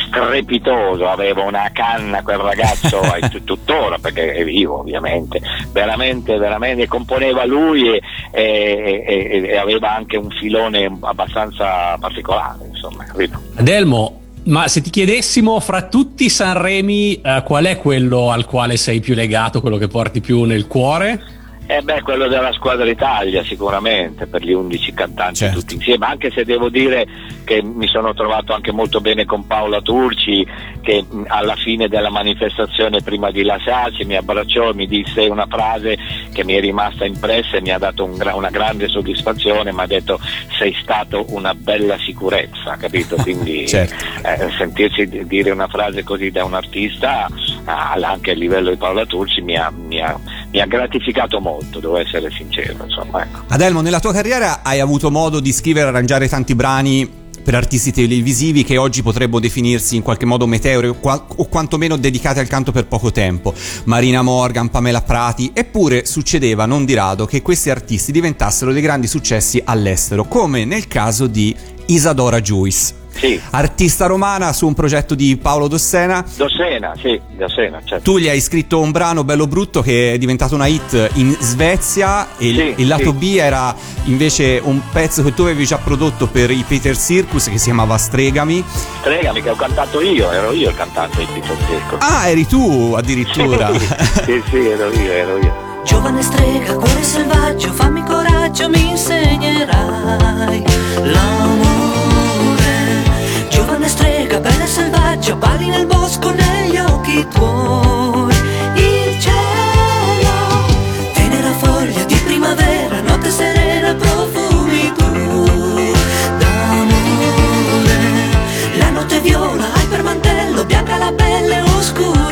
C: strepitoso, aveva una canna quel ragazzo, tut- tuttora perché è vivo ovviamente, veramente, veramente, componeva lui e, e- e- e aveva anche un filone abbastanza particolare, insomma, capito?
D: Adelmo, ma se ti chiedessimo fra tutti i Sanremi eh, qual è quello al quale sei più legato, quello che porti più nel cuore?
C: Eh beh, quello della squadra Italia sicuramente, per gli 11 cantanti tutti insieme, anche se devo dire che mi sono trovato anche molto bene con Paola Turci, che alla fine della manifestazione prima di lasciarci mi abbracciò e mi disse una frase che mi è rimasta impressa e mi ha dato un una grande soddisfazione, mi ha detto sei stato una bella sicurezza, capito? Quindi
B: Certo.
C: eh, sentirsi di- dire una frase così da un artista anche a livello di Paola Turci mi ha, mi ha- mi ha gratificato molto, devo essere sincero, insomma, ecco.
B: Adelmo, nella tua carriera hai avuto modo di scrivere e arrangiare tanti brani per artisti televisivi che oggi potrebbero definirsi in qualche modo meteore o, qua- o quantomeno dedicati al canto per poco tempo. Marina Morgan, Pamela Prati, eppure succedeva non di rado che questi artisti diventassero dei grandi successi all'estero, come nel caso di Isadora Juice.
C: Sì.
B: Artista romana su un progetto di Paolo Dossena.
C: Dossena, sì, Dossena, certo.
B: Tu gli hai scritto un brano bello brutto che è diventato una hit in Svezia e il-
C: Sì,
B: il lato
C: sì.
B: B era invece un pezzo che tu avevi già prodotto per i Peter Circus che si chiamava Stregami.
C: Stregami che ho cantato io, ero io il cantante di Pizzo Circo.
B: Ah, eri tu addirittura.
C: sì, sì, ero io, ero io.
S: Giovane strega, cuore selvaggio, fammi coraggio, mi insegnerai l'amore. Giovane strega, bella e selvaggio, parli nel bosco negli occhi tuoi. Il cielo, tenera foglia di primavera, notte serena, profumi tu d'amore. La notte viola, hai per mantello, bianca la pelle, oscuri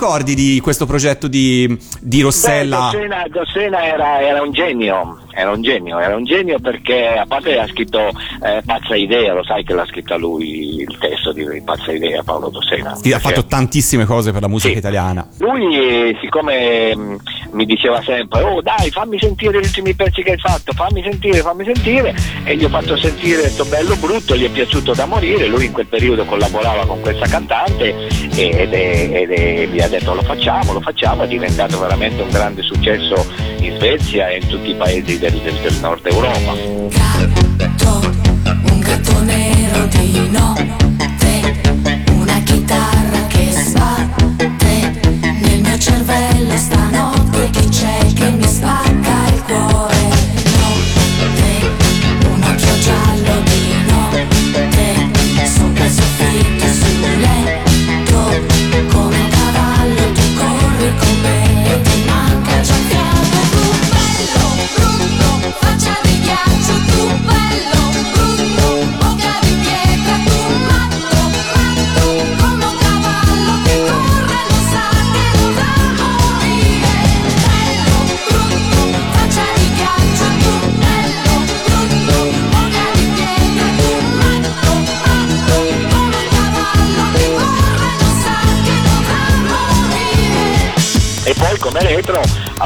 B: ricordi di questo progetto di, di Rossella?
C: Beh, Dossena, era, era un genio, era un genio, era un genio perché a parte ha scritto eh, Pazza Idea, lo sai che l'ha scritta lui il testo di Pazza Idea, Paolo Dossena.
B: Sì, ha fatto tantissime cose per la musica italiana.
C: Lui, siccome mi diceva sempre, oh dai fammi sentire gli ultimi pezzi che hai fatto, fammi sentire, fammi sentire, e gli ho fatto sentire sto bello brutto, gli è piaciuto da morire, lui in quel periodo collaborava con questa cantante ed, è- ed è- mi ha detto lo facciamo, lo facciamo, è diventato veramente un grande successo in Svezia e in tutti i paesi del, del- del nord Europa.
S: Un gatto nero di notte, una chitarra che sbatte nel mio cervello stanotte. Chi c'è che mi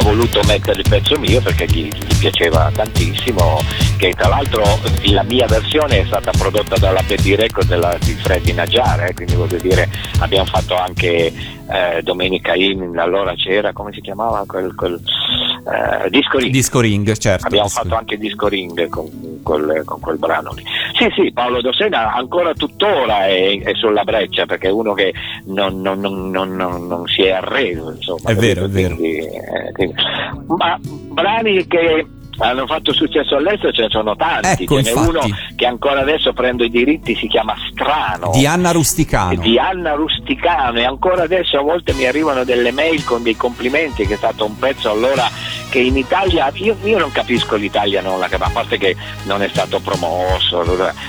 C: voluto mettere il pezzo mio perché gli, gli piaceva tantissimo, che tra l'altro la mia versione è stata prodotta dalla Betty Record della, di Freddy Najjar, eh, quindi voglio dire abbiamo fatto anche eh, Domenica In, allora c'era, come si chiamava quel, quel eh, Disco Ring.
B: Disco Ring, certo.
C: Abbiamo fatto anche Disco Ring con quel, con quel brano lì. Sì, sì, Paolo Dossena ancora tuttora è, è sulla breccia perché è uno che non, non- non- non- si è arreso, insomma.
B: È vero, è vero.
C: Eh, quindi- Ma brani che hanno fatto successo all'estero ce ne sono tanti.
B: Ecco,
C: Ce n'è uno che ancora adesso prendo i diritti, si chiama Strano.
B: Di Anna Rusticano.
C: di Anna Rusticano. E ancora adesso a volte mi arrivano delle mail con dei complimenti che è stato un pezzo allora che in Italia io, io non capisco l'Italia non la capisco a parte che non è stato promosso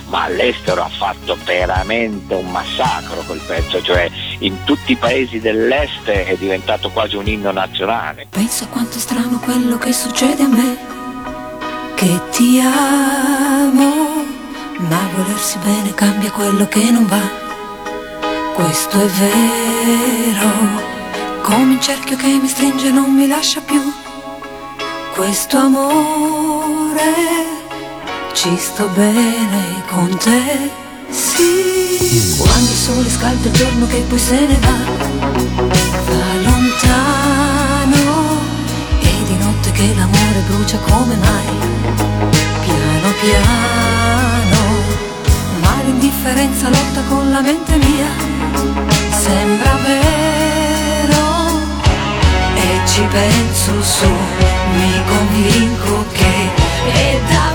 C: ma all'estero ha fatto veramente un massacro quel pezzo cioè in tutti i paesi dell'est è diventato quasi un inno nazionale.
S: Pensa quanto è strano quello che succede a me, che ti amo, ma volersi bene cambia quello che non va. Questo è vero, come un cerchio che mi stringe non mi lascia più. Questo amore, ci sto bene con te, sì. Quando il sole scalda il giorno che poi se ne va, va lontano e di notte che l'amore brucia come mai. Piano piano ma l'indifferenza lotta con la mente mia. Sembra vero e ci penso su mi convinco che è davvero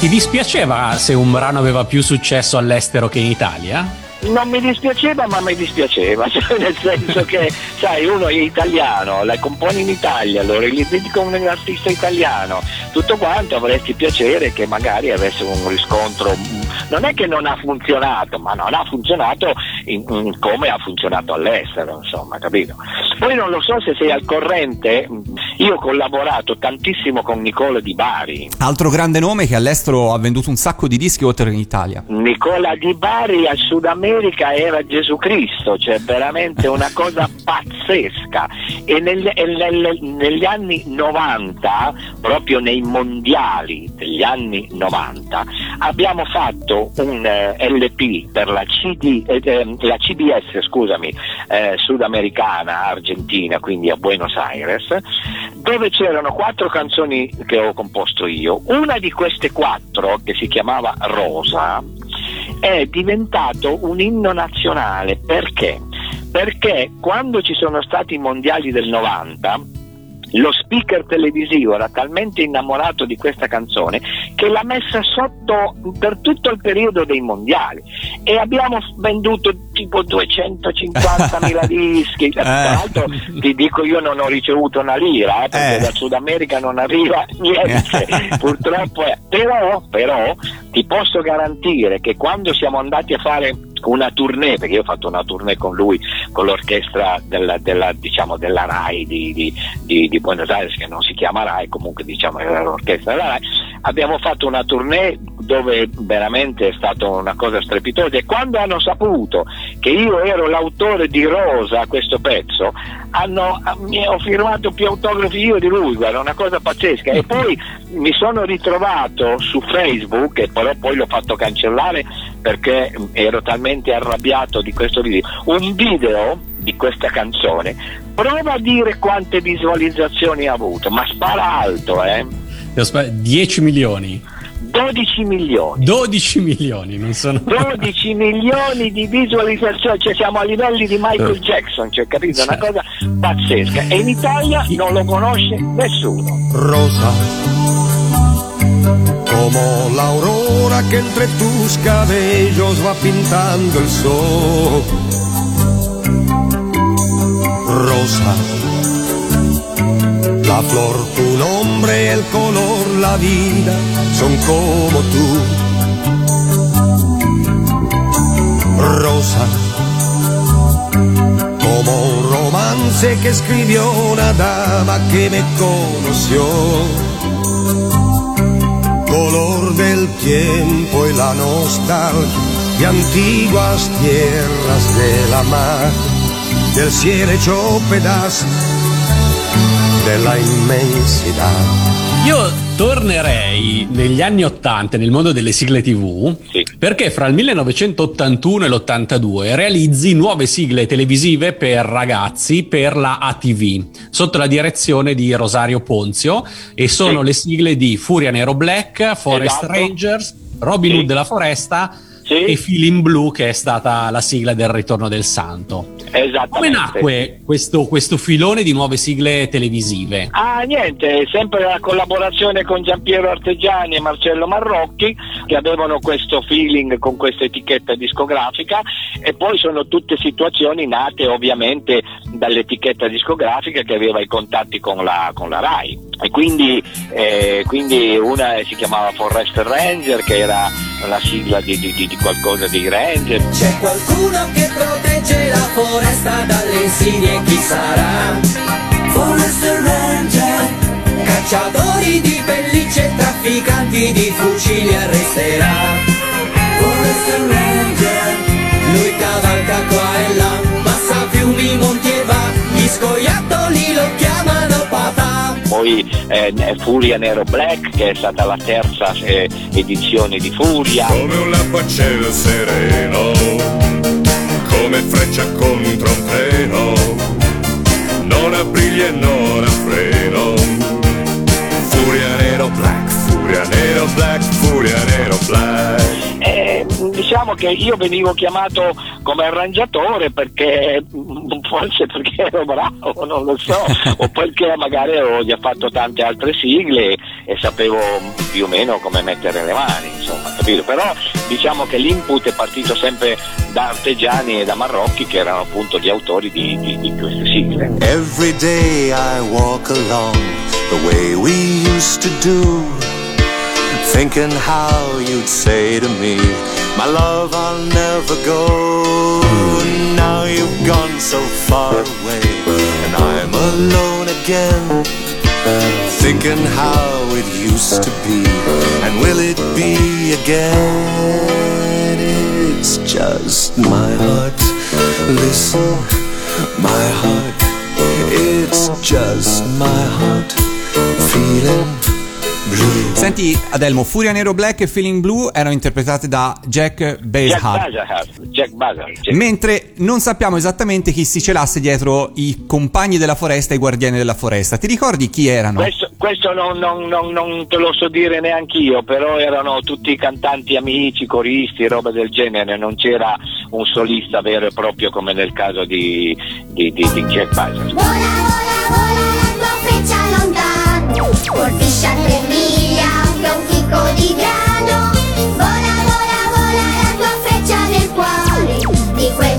S: ti
D: dispiaceva se un brano aveva più successo all'estero che in Italia?
C: non mi dispiaceva ma mi dispiaceva cioè nel senso che sai uno è italiano la compone in Italia lo realizzi con un artista italiano tutto quanto avresti piacere che magari avesse un riscontro non è che non ha funzionato ma non ha funzionato in- in come ha funzionato all'estero insomma capito poi non lo so se sei al corrente io ho collaborato tantissimo con Nicola Di Bari
B: Altro grande nome che all'estero ha venduto un sacco di dischi oltre che in Italia.
C: Nicola Di Bari al Sud America era Gesù Cristo, cioè veramente una cosa pazzesca. E negli, e nel- negli anni 90, proprio nei mondiali degli anni 90, abbiamo fatto un eh, LP per la, CD, eh, eh, la CBS, scusami, eh, sudamericana, argentina, quindi a Buenos Aires, dove c'erano quattro canzoni che ho composto io. Una di queste quattro, che si chiamava Rosa, è diventato un inno nazionale perché? Perché quando ci sono stati i mondiali del 90 lo speaker televisivo era talmente innamorato di questa canzone che l'ha messa sotto per tutto il periodo dei mondiali. E abbiamo venduto tipo 250.000 dischi. Tra l'altro ti dico io non ho ricevuto una lira eh, perché
B: Eh.
C: da Sud America non arriva niente. Purtroppo è- però, però ti posso garantire che quando siamo andati a fare una tournée, perché io ho fatto una tournée con lui, con l'orchestra della, della, diciamo, della RAI di, di- di- Buenos Aires, che non si chiama RAI, comunque diciamo era l'orchestra della RAI, abbiamo fatto una tournée dove veramente è stata una cosa strepitosa e quando hanno saputo che io ero l'autore di Rosa, questo pezzo, hanno, mi ho firmato più autografi io di lui, guarda, una cosa pazzesca. E poi mi sono ritrovato su Facebook, però poi l'ho fatto cancellare perché ero talmente arrabbiato di questo video, un video di questa canzone. Prova a dire quante visualizzazioni ha avuto, ma spara alto, eh?
D: 10 milioni.
C: 12 milioni.
D: 12 milioni, non sono...
C: 12 milioni di visualizzazioni, cioè siamo a livelli di Michael Jackson, cioè capito? Una cosa pazzesca. E in Italia non lo conosce nessuno.
F: Rosa,
T: Como la aurora que entre tus cabellos va pintando el sol. Rosa, la flor, tu nombre, el color, la vida son como tú. Rosa, como un romance que escribió una dama que me conoció. Color del tiempo y la nostalgia de antiguas tierras de la mar, del cielo hecho pedazo de la inmensidad.
D: Io tornerei negli anni 80 nel mondo delle sigle TV perché fra il 1981 e l'82 realizzi nuove sigle televisive per ragazzi per la ATV sotto la direzione di Rosario Ponzio e sono
C: Sì.
D: le sigle di Furia Nero Black, Forest
C: Esatto.
D: Rangers, Robin
C: Sì.
D: Hood della Foresta e Feeling Blue che è stata la sigla del Ritorno del Santo. Come nacque questo, questo filone di nuove sigle televisive?
C: Ah, niente, sempre la collaborazione con Giampiero Artegiani e Marcello Marrocchi che avevano questo feeling con questa etichetta discografica e poi sono tutte situazioni nate ovviamente dall'etichetta discografica che aveva i contatti con la, con la RAI e quindi, eh, quindi una si chiamava Forest Ranger che era la sigla di, di- di- qualcosa dei Ranger.
E: C'è qualcuno che protegge la foresta dalle insidie, chi sarà? Forest Ranger, cacciatori di pellicce, trafficanti di fucili arresterà. Forest Ranger, lui cavalca qua e là, passa fiumi, monti e va, gli scoiattoli.
C: Poi eh, Furia Nero Black che è stata la terza eh, edizione di Furia.
U: Come un lappacello sereno, come freccia contro un treno, non ha briglie e non ha freno. Furia nero black, furia nero black, furia nero black.
C: Diciamo che io venivo chiamato come arrangiatore perché mm, forse perché ero bravo, non lo so, o perché magari avevo già fatto tante altre sigle e sapevo più o meno come mettere le mani, insomma, capito? Però diciamo che l'input è partito sempre da Artegiani e da Marrocchi che erano appunto gli autori di, di- di queste sigle.
V: Every day I walk along the way we used to do. Thinking how you'd say to me, My love, I'll never go. Now you've gone so far away, and I'm alone again. Thinking how it used to be, and will it be again? It's just my heart. Listen, my heart. It's just my heart feeling.
B: Senti Adelmo, Furia Nero Black e Feeling Blue erano interpretate da Jack
C: Jack
B: Bazahar.
C: Bazahar, Jack Bazahar.
B: Mentre non sappiamo esattamente chi si celasse dietro i compagni della foresta e i guardiani della foresta. Ti ricordi chi erano?
C: Questo, questo non, non- non- non te lo so dire neanche io, però erano tutti cantanti amici, coristi, roba del genere, non c'era un solista vero e proprio come nel caso di, di, di, di Jack Bazar.
L: Colpisce a tre miglia anche un chicco di grano. Vola, vola, vola la tua freccia nel cuore. Di quel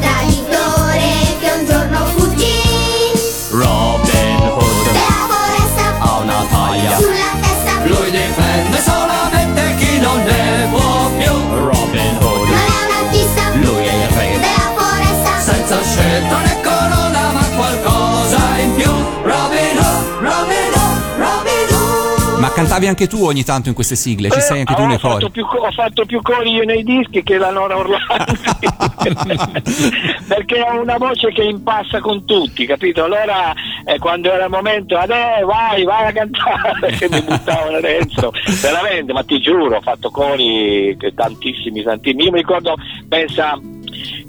B: cantavi anche tu ogni tanto in queste sigle? Ci sei anche tu
C: Eh,
B: nei cori?
C: più, ho fatto più cori io nei dischi che la Nora Orlando perché ho una voce che impassa con tutti capito allora eh, quando era il momento adè vai vai a cantare che mi buttavano dentro veramente ma ti giuro ho fatto cori tantissimi tantissimi io mi ricordo pensa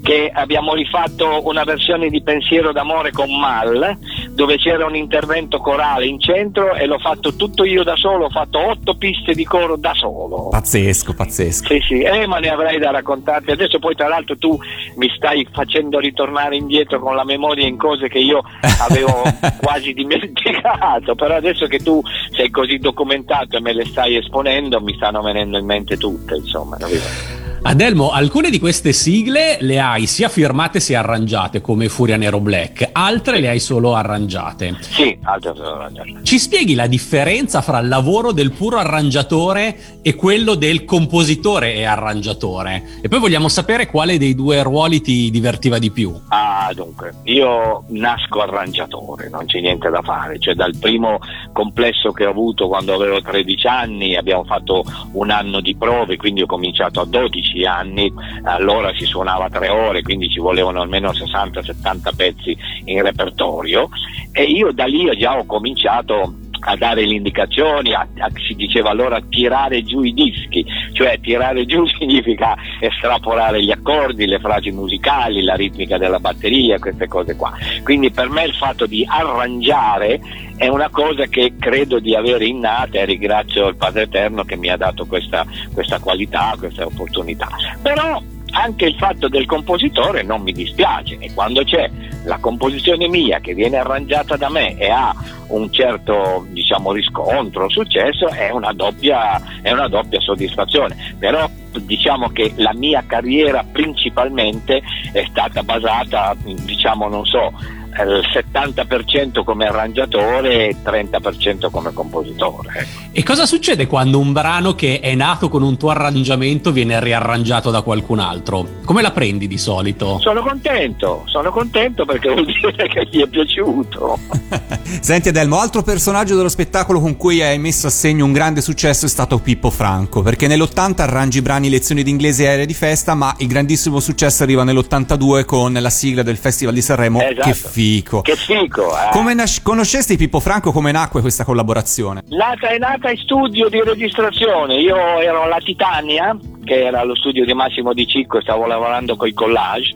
C: che abbiamo rifatto una versione di Pensiero d'amore con Mal, dove c'era un intervento corale in centro e l'ho fatto tutto io da solo, ho fatto otto piste di coro da solo.
B: Pazzesco, pazzesco.
C: Sì, sì, eh, ma ne avrei da raccontarti. Adesso poi tra l'altro tu mi stai facendo ritornare indietro con la memoria in cose che io avevo quasi dimenticato, però adesso che tu sei così documentato e me le stai esponendo mi stanno venendo in mente tutte, insomma, capito?
D: Adelmo, alcune di queste sigle le hai sia firmate sia arrangiate come Furia Nero Black, altre le hai solo arrangiate.
C: Sì, altre sono arrangiate.
D: Ci spieghi la differenza fra il lavoro del puro arrangiatore e quello del compositore e arrangiatore? E poi vogliamo sapere quale dei due ruoli ti divertiva di più.
C: Ah, dunque, io nasco arrangiatore, non c'è niente da fare, cioè dal primo complesso che ho avuto quando avevo 13 anni, abbiamo fatto un anno di prove, quindi ho cominciato a 12 anni, allora si suonava tre ore, quindi ci volevano almeno 60-70 pezzi in repertorio. E io da lì già ho cominciato a dare le indicazioni, a- a- si diceva allora tirare giù i dischi, cioè tirare giù significa estrapolare gli accordi, le frasi musicali, la ritmica della batteria, queste cose qua. Quindi per me il fatto di arrangiare è una cosa che credo di avere innata e ringrazio il Padre Eterno che mi ha dato questa, questa qualità, questa opportunità. Però anche il fatto del compositore non mi dispiace e quando c'è la composizione mia che viene arrangiata da me e ha un certo diciamo, riscontro, successo, è una, doppia, è una doppia soddisfazione. Però diciamo che la mia carriera principalmente è stata basata, diciamo, non so, il 70% come arrangiatore e il 30% come compositore. ecco.
D: E cosa succede quando un brano che è nato con un tuo arrangiamento viene riarrangiato da qualcun altro? Come la prendi di solito?
C: Sono contento, sono contento perché vuol dire che gli è piaciuto.
B: Senti Adelmo, altro personaggio dello spettacolo con cui hai messo a segno un grande successo è stato Pippo Franco, perché nell'80 arrangi brani lezioni d'inglese e aeree di festa, ma il grandissimo successo arriva nell'82 con la sigla del Festival di Sanremo,
C: Esatto.
B: che fico.
C: Che fico, eh.
B: Come nas- conoscesti Pippo Franco? Come nacque questa collaborazione?
C: Nata è nata in studio di registrazione, io ero alla Titania, che era lo studio di Massimo Di Cicco, stavo lavorando con i collage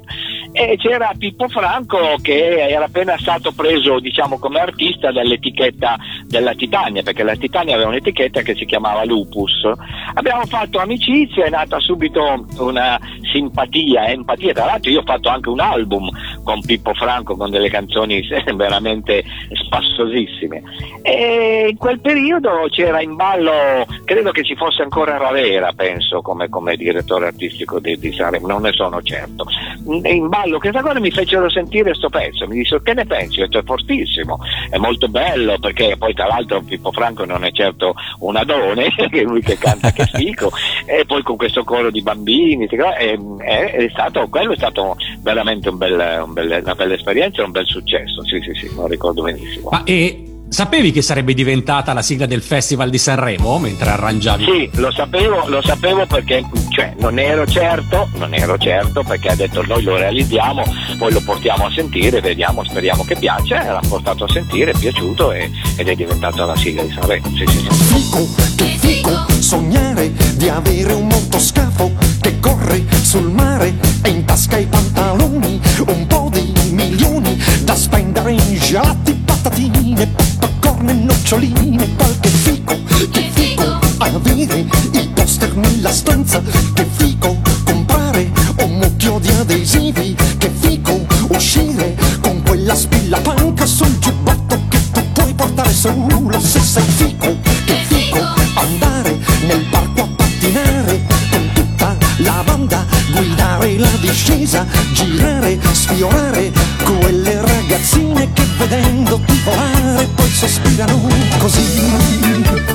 C: e c'era Pippo Franco che era appena stato preso diciamo come artista dall'etichetta della Titania perché la Titania aveva un'etichetta che si chiamava Lupus. Abbiamo fatto amicizia è nata subito una simpatia empatia. Tra l'altro io ho fatto anche un album con Pippo Franco con delle canzoni veramente spassosissime. E in quel periodo c'era in ballo credo che ci fosse ancora Ravera penso come, come direttore artistico di, di Sanremo non ne sono certo in ballo questa cosa mi fecero sentire sto pezzo mi dissero che ne pensi? Ho detto è fortissimo è molto bello perché poi tra l'altro Pippo Franco non è certo un adone che è lui che canta che fico e poi con questo coro di bambini è, è- è stato, quello è stato veramente un bel- un bel- una bella esperienza un bel successo sì sì sì lo ricordo benissimo
D: Ma e sapevi che sarebbe diventata la sigla del Festival di Sanremo mentre arrangiavi?
C: Sì, lo sapevo, lo sapevo perché cioè, non ero certo, non ero certo perché ha detto noi lo realizziamo, poi lo portiamo a sentire, vediamo, speriamo che piaccia, e l'ha portato a sentire, è piaciuto e- ed è diventata la sigla di Sanremo. Sì, sì, sì.
W: Che fico sognare di avere un motoscafo che corre sul mare e in tasca i pantaloni, un po' di milioni da spendere in gelati, patatine, popcorn e noccioline, qualche fico, che fico? avere il poster nella stanza, che fico? Comprare un mucchio di adesivi, che fico? Uscire con quella spilla panca sul giubbotto che tu puoi portare solo se sei fico, che fico? Andare nel parco a pattinare con tutta la banda, guidare la discesa, girare, sfiorare quelle ragazzine vedendoti volare poi sospirano così.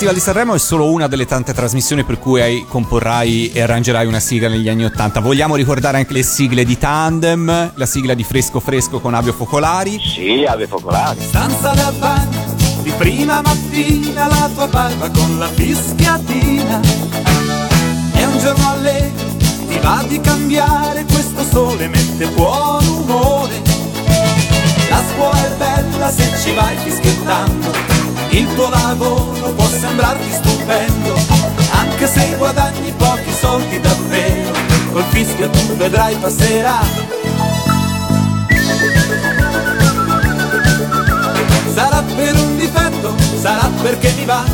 B: Festival di Sanremo è solo una delle tante trasmissioni per cui hai- comporrai e arrangerai una sigla negli anni Ottanta. Vogliamo ricordare anche le sigle di Tandem, la sigla di Fresco Fresco con Avio Focolari.
C: Sì, Ave Focolari.
X: Stanza da bagno di prima mattina la tua barba con la fischiatina. È un giorno allegro, ti va di cambiare questo sole gente buon umore. La scuola è bella se ci vai fischiettando, il tuo lavoro può sembrarti stupendo, anche se guadagni pochi soldi davvero, col fischio tu vedrai passerà. Sarà per un difetto, sarà perché mi va.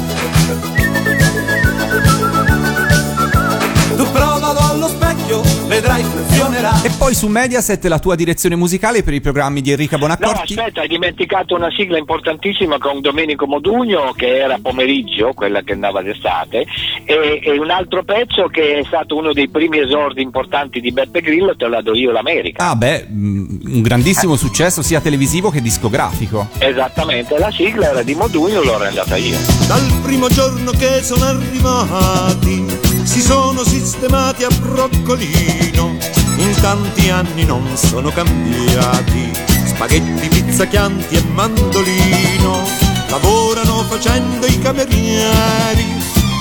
X: Tu specchio, vedrai funzionerà.
B: E poi su Mediaset la tua direzione musicale per i programmi di Enrica
C: No,
B: Bonaccorti.
C: aspetta, hai dimenticato una sigla importantissima con Domenico Modugno che era pomeriggio, quella che andava d'estate, e, e un altro pezzo che è stato uno dei primi esordi importanti di Beppe Grillo, te la do io l'America.
B: Ah beh, mm, un grandissimo successo sia televisivo che discografico.
C: Esattamente, la sigla era di Modugno, l'ho andata io.
X: Dal primo giorno che sono arrivati si sono sistemati a broccolino. In tanti anni non sono cambiati. Spaghetti, pizza, chianti e mandolino. Lavorano facendo i camerieri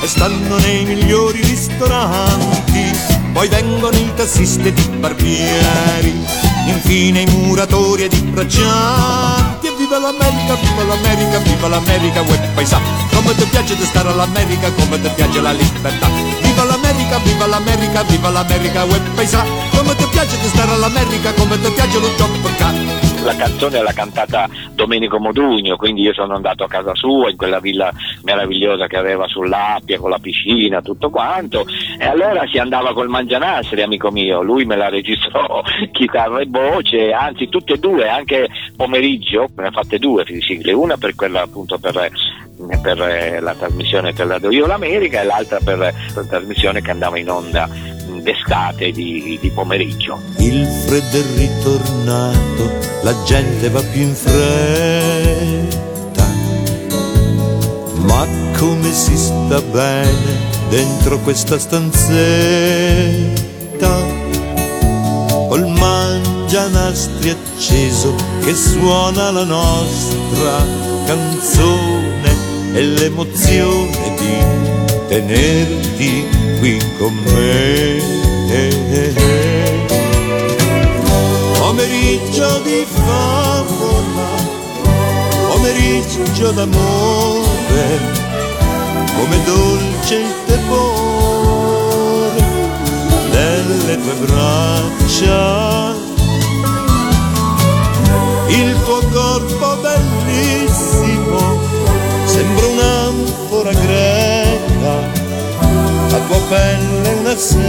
X: e stanno nei migliori ristoranti. Poi vengono i tassisti ed i barbieri. Infine i muratori ed i braccianti. Viva l'America, viva l'America, viva l'America, uè paesà. Come ti piace di stare all'America, come ti piace la libertà. Viva l'America, viva l'America, viva l'America, uè paesà. Come ti piace di stare all'America, come ti piace lo job per.
C: La canzone l'ha cantata Domenico Modugno, quindi io sono andato a casa sua in quella villa meravigliosa che aveva sull'Appia con la piscina, tutto quanto. E allora si andava col mangianastri, amico mio. Lui me la registrò chitarra e voce, anzi tutte e due, anche pomeriggio, ne ha fatte due sigle, una per quella appunto per per eh, la trasmissione Te la do io l'America e l'altra per la trasmissione che andava in onda d'estate di, di pomeriggio.
X: Il freddo è ritornato, la gente va più in fretta. Ma come si sta bene dentro questa stanzetta? Col mangianastri acceso che suona la nostra canzone e l'emozione di tenerti qui con me. Pomeriggio di favola, pomeriggio d'amore, come dolce il tepore delle tue braccia. Il tuo corpo bellissimo sembra un'anfora greca, la tua pelle una seta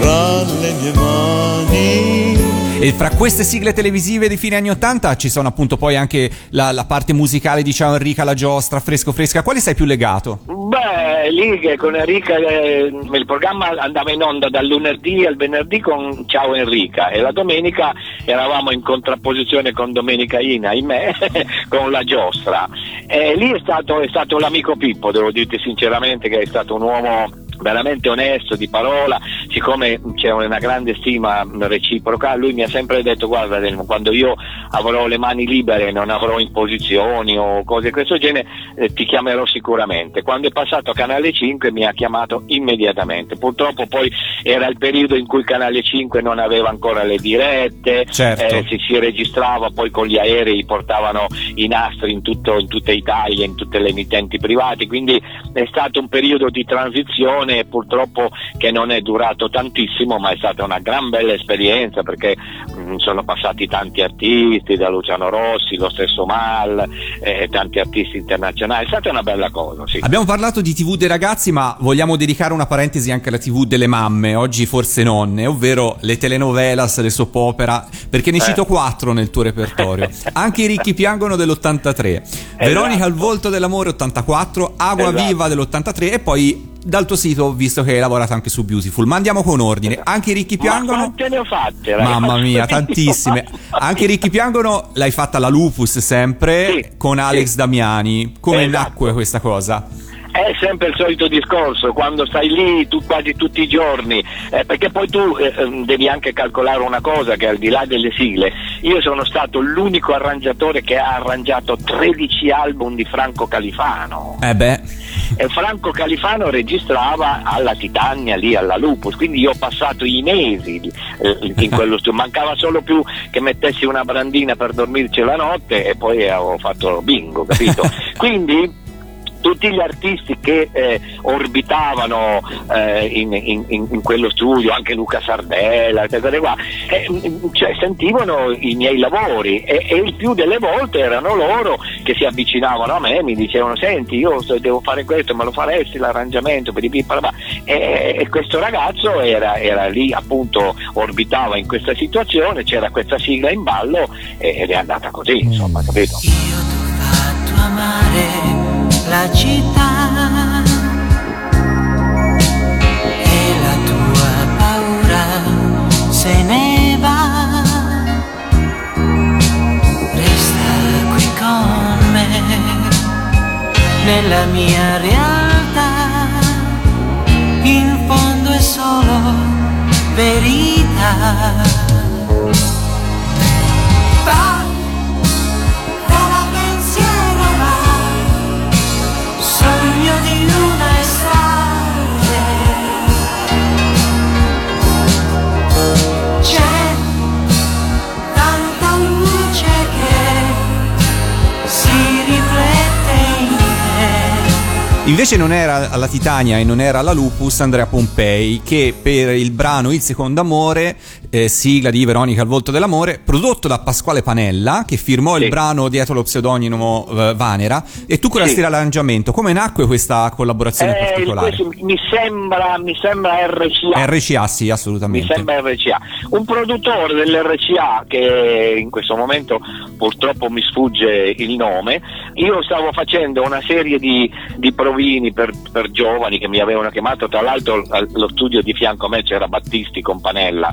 X: tra le mie mani.
B: E fra queste sigle televisive di fine anni 80 ci sono appunto poi anche la, la parte musicale di Ciao Enrica, la giostra, fresco fresca. Quale sei più legato?
C: Beh, lì con Enrica eh, il programma andava in onda dal lunedì al venerdì con Ciao Enrica e la domenica eravamo in contrapposizione con Domenica Ina, ahimè, con la giostra. E lì è stato, è stato l'amico Pippo, devo dirti sinceramente che è stato un uomo veramente onesto di parola, siccome c'è una grande stima reciproca, lui mi ha sempre detto guarda Delmo, quando io avrò le mani libere, non avrò imposizioni o cose di questo genere, eh, ti chiamerò sicuramente. Quando è passato a Canale 5 mi ha chiamato immediatamente, purtroppo poi era il periodo in cui Canale 5 non aveva ancora le dirette,
B: Certo.
C: eh, si, si registrava poi con gli aerei, portavano i nastri in, tutto, in tutta Italia, in tutte le emittenti private, quindi è stato un periodo di transizione purtroppo che non è durato tantissimo, ma è stata una gran bella esperienza perché mh, sono passati tanti artisti, da Luciano Rossi, lo stesso Mal, eh, tanti artisti internazionali, è stata una bella cosa, sì.
B: Abbiamo parlato di TV dei ragazzi, ma vogliamo dedicare una parentesi anche alla TV delle mamme, oggi forse nonne, ovvero le telenovelas, le soap opera, perché ne
C: Eh.
B: cito quattro nel tuo repertorio. Anche i ricchi piangono dell'83, Veronica al volto dell'amore 84, Agua
C: Esatto.
B: viva dell'83 e poi dal tuo sito ho visto che hai lavorato anche su Beautiful. Ma andiamo con ordine. Anche i ricchi
C: Ma
B: piangono.
C: quante ne ho fatte, ragazzi?
B: Mamma mia, tantissime. Anche i ricchi piangono l'hai fatta alla Lupus sempre con Alex Damiani. Come
C: Esatto.
B: nacque questa cosa?
C: È sempre il solito discorso, quando stai lì tu, quasi tutti i giorni, eh, perché poi tu eh, ehm, devi anche calcolare una cosa che al di là delle sigle, io sono stato l'unico arrangiatore che ha arrangiato 13 album di Franco Califano.
B: Eh beh.
C: E Franco Califano registrava alla Titania, lì alla Lupus, quindi io ho passato i mesi eh, in quello studio, mancava solo più che mettessi una brandina per dormirci la notte e poi ho fatto bingo, capito? quindi tutti gli artisti che eh, orbitavano eh, in, in- in- quello studio, anche Luca Sardella, cose qua, eh, mm, cioè, sentivano i miei lavori e, e il più delle volte erano loro che si avvicinavano a me e mi dicevano senti io devo fare questo, ma lo faresti l'arrangiamento e, e questo ragazzo era, era lì appunto, orbitava in questa situazione, c'era questa sigla in ballo ed è andata così, insomma, capito?
I: fatto amare la città e la tua paura se ne va. Resta qui con me nella mia realtà. In fondo è solo verità. Va,
B: Invece non era alla Titania e non era alla Lupus Andrea Pompei che per il brano Il secondo amore, eh, sigla di Veronica al volto dell'amore, prodotto da Pasquale Panella che firmò il brano dietro lo pseudonimo eh, Vanera e tu curasti
C: Sì.
B: l'arrangiamento. Come nacque questa collaborazione
C: Eh,
B: particolare?
C: mi sembra, mi sembra RCA.
B: RCA sì,
C: Mi
B: assolutamente.
C: sembra RCA. Un produttore dell'RCA che in questo momento purtroppo mi sfugge il nome, io stavo facendo una serie di, di provini per, per giovani che mi avevano chiamato, tra l'altro al- allo studio di fianco a me c'era Battisti con Panella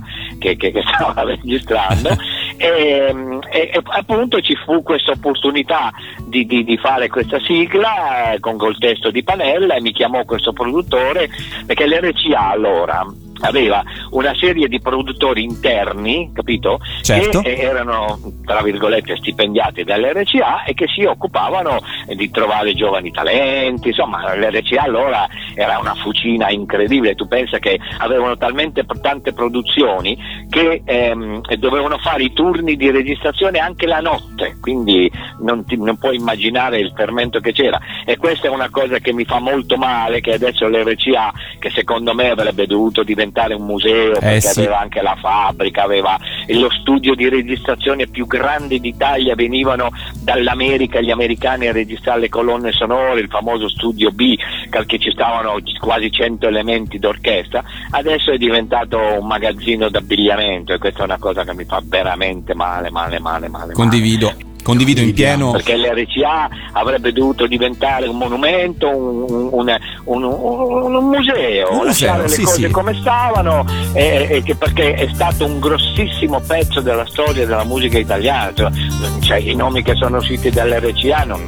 C: che, che- che stava registrando. E, e- e appunto ci fu questa opportunità di, di- di fare questa sigla eh, con col testo di Panella e mi chiamò questo produttore perché l'RCA allora aveva una serie di produttori interni, capito?
B: Certo.
C: Che erano tra virgolette stipendiati dall'RCA e che si occupavano di trovare giovani talenti, insomma l'RCA allora era una fucina incredibile, tu pensa che avevano talmente tante produzioni che ehm, dovevano fare i turni di registrazione anche la notte, quindi non, ti- non puoi immaginare il fermento che c'era e questa è una cosa che mi fa molto male che adesso l'RCA che secondo me avrebbe dovuto diventare un museo perché
B: sì.
C: aveva anche la fabbrica, aveva lo studio di registrazione più grande d'Italia, venivano dall'America gli americani a registrare le colonne sonore, il famoso studio B, che ci stavano quasi 100 elementi d'orchestra, adesso è diventato un magazzino d'abbigliamento e questa è una cosa che mi fa veramente male, male, male, male.
B: Condivido, condivido in pieno.
C: Perché l'RCA avrebbe dovuto diventare un monumento, un, un- un- un- museo,
B: Un museo,
C: lasciare le
B: sì,
C: cose
B: sì.
C: come stavano, e- e che- perché è stato un grossissimo pezzo della storia della musica italiana. Cioè, I nomi che sono usciti dall'RCA non-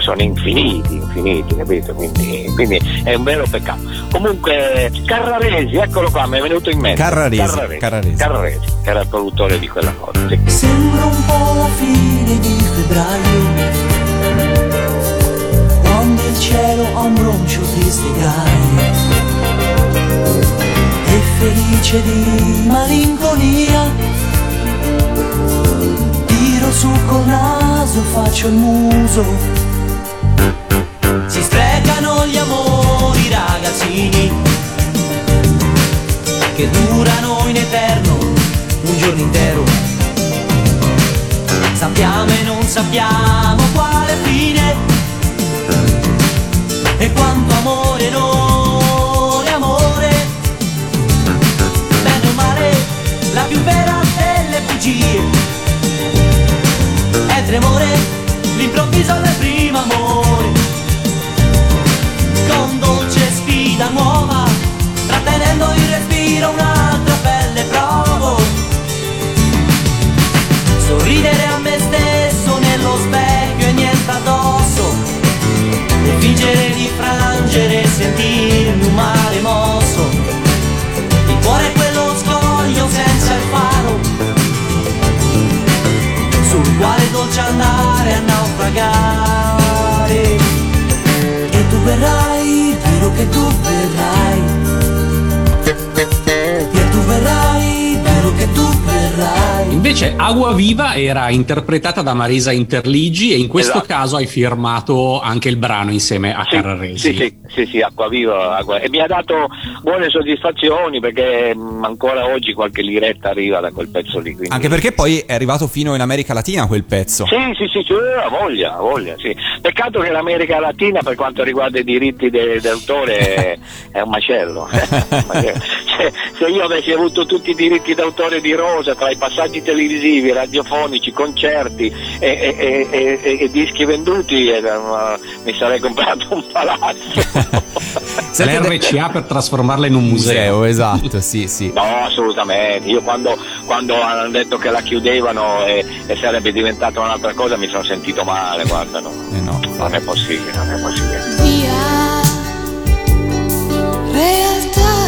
C: sono infiniti, infiniti, capito? Quindi, quindi è un vero peccato. Comunque, Carraresi, eccolo qua, mi è venuto in mente.
B: Carraresi,
C: Carraresi,
B: Carraresi.
C: Carraresi, che era il produttore di quella cosa. sì.
I: Sembra un po' la fine di febbraio Quando il cielo ha un broncio triste gaio E felice di malinconia Tiro su col naso, faccio il muso Si sprecano gli amori ragazzini Che durano in eterno un giorno intero. Sappiamo e non sappiamo quale fine E quanto amore non è amore. Bene o male, la più vera delle bugie. È tremore, l'improvviso del primo amore con dolce sfida nuova, trattenendo il respiro un'altra pelle provo. Sorridere a me stesso nello specchio e niente addosso, e fingere di frangere e sentirmi un mare mosso. Il cuore è quello scoglio senza il faro, sul quale dolce andare a naufragare che tu verrai.
D: Cioè, Agua Viva era interpretata da Marisa Interligi e in questo
C: Esatto.
D: caso hai firmato anche il brano insieme a Carraresi.
C: Sì, sì, sì, sì, acqua viva, acqua- e mi ha dato buone soddisfazioni perché mh, ancora oggi qualche liretta arriva da quel pezzo lì. quindi-
B: Anche perché poi è arrivato fino in America Latina quel pezzo.
C: Sì, sì, sì, sì, ha voglia, ha voglia, sì. Peccato che l'America Latina per quanto riguarda i diritti de- d'autore è, è un macello. se, se io avessi avuto tutti i diritti d'autore di Rosa tra i passaggi televisivi, radiofonici, concerti e, e- e- e- e- e dischi venduti, eh, ma- mi sarei comprato un palazzo.
D: L'RCA per trasformarla in un museo.
B: esatto, sì, sì.
C: No, assolutamente. Io quando, quando hanno detto che la chiudevano e, e sarebbe diventata un'altra cosa mi sono sentito male, guarda, no. non è possibile, non è possibile.
L: Via realtà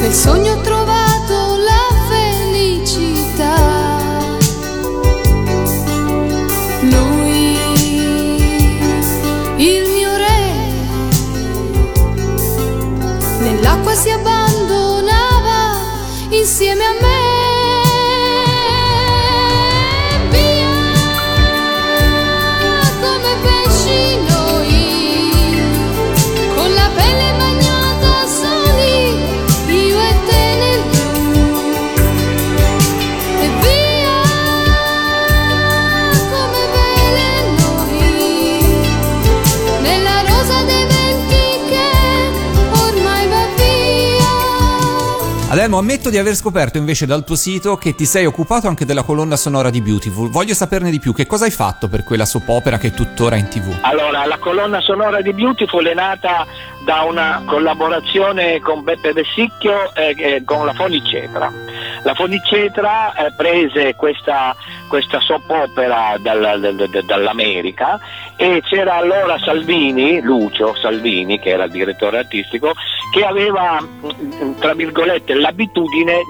L: nel sogno trovato nell'acqua si abbandonava insieme a me
B: Adelmo, ammetto di aver scoperto invece dal tuo sito che ti sei occupato anche della colonna sonora di Beautiful. Voglio saperne di più. Che cosa hai fatto per quella soap opera che è tuttora in tv?
C: Allora, la colonna sonora di Beautiful è nata da una collaborazione con Beppe Vessicchio e e con la Fonicetra. La Fonicetra eh, prese questa, questa soap opera dal- dal- dal- dall'America e c'era allora Salvini, Lucio Salvini, che era il direttore artistico, che aveva, tra virgolette, l'abitudine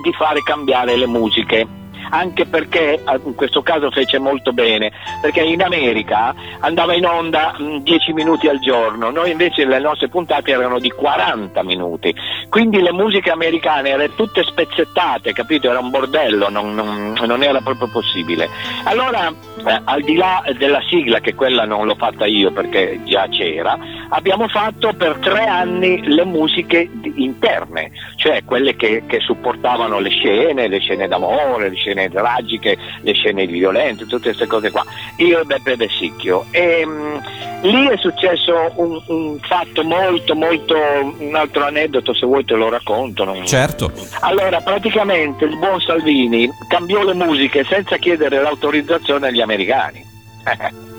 C: di fare cambiare le musiche anche perché eh, in questo caso fece molto bene, perché in America andava in onda mh, 10 minuti al giorno, noi invece le nostre puntate erano di 40 minuti, quindi le musiche americane erano tutte spezzettate, capito? Era un bordello, non, non- non era proprio possibile. Allora, eh, al di là della sigla, che quella non l'ho fatta io perché già c'era, abbiamo fatto per tre anni le musiche interne, cioè quelle che, che supportavano le scene, le scene d'amore, le scene tragiche, le scene violente, tutte queste cose qua. Io e Beppe Vessicchio. E, mh, lì è successo un, un fatto molto, molto, un altro aneddoto, se vuoi te lo racconto. non-
B: Certo.
C: allora, praticamente il buon Salvini cambiò le musiche senza chiedere l'autorizzazione agli americani.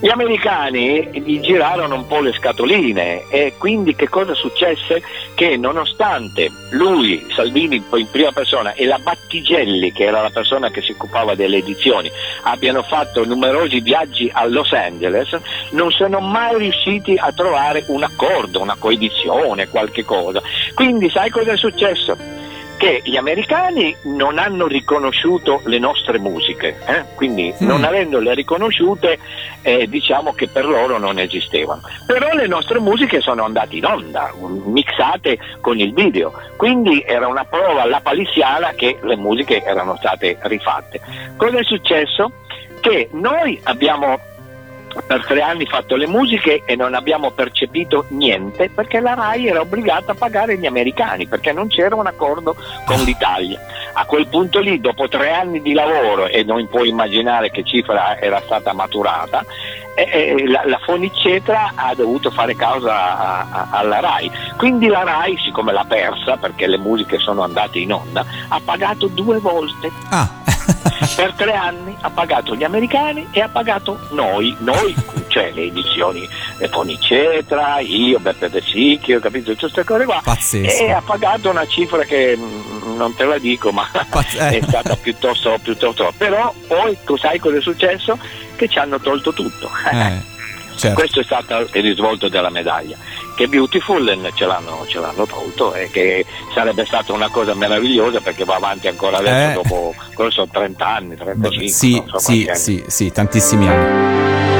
C: Gli americani gli girarono un po' le scatoline e quindi che cosa successe? Che nonostante lui, Salvini in prima persona e la Battigelli, che era la persona che si occupava delle edizioni, abbiano fatto numerosi viaggi a Los Angeles, non sono mai riusciti a trovare un accordo, una coedizione, qualche cosa. Quindi sai cosa è successo? Che gli americani non hanno riconosciuto le nostre musiche, eh? quindi non avendole riconosciute eh, diciamo che per loro non esistevano. Però le nostre musiche sono andate in onda, mixate con il video, quindi era una prova lapalissiana che le musiche erano state rifatte. Cosa è successo? Che noi abbiamo per tre anni fatto le musiche e non abbiamo percepito niente perché la RAI era obbligata a pagare gli americani perché non c'era un accordo con l'Italia. A quel punto lì, dopo tre anni di lavoro, e non puoi immaginare che cifra era stata maturata, eh, eh, la, la Fonicetra ha dovuto fare causa a- a- alla RAI. Quindi la RAI, siccome l'ha persa perché le musiche sono andate in onda, ha pagato due volte. per tre anni ha pagato gli americani e ha pagato noi, noi cioè le edizioni Fonicetra, io, Beppe De Sicchio, capito, tutte queste cose qua.
B: Pazzesco.
C: E ha pagato una cifra che mm, non te la dico, ma è stata piuttosto, piuttosto. Però poi tu sai cosa è successo? Che ci hanno tolto tutto.
B: Eh, certo.
C: Questo è stato il risvolto della medaglia. Che Beautiful ce l'hanno, ce l'hanno tolto e che sarebbe stata una cosa meravigliosa perché va avanti ancora adesso
B: Eh.
C: dopo, cosa sono 30 anni, 35,
B: Sì,
C: non so
B: sì, sì, sì, tantissimi anni.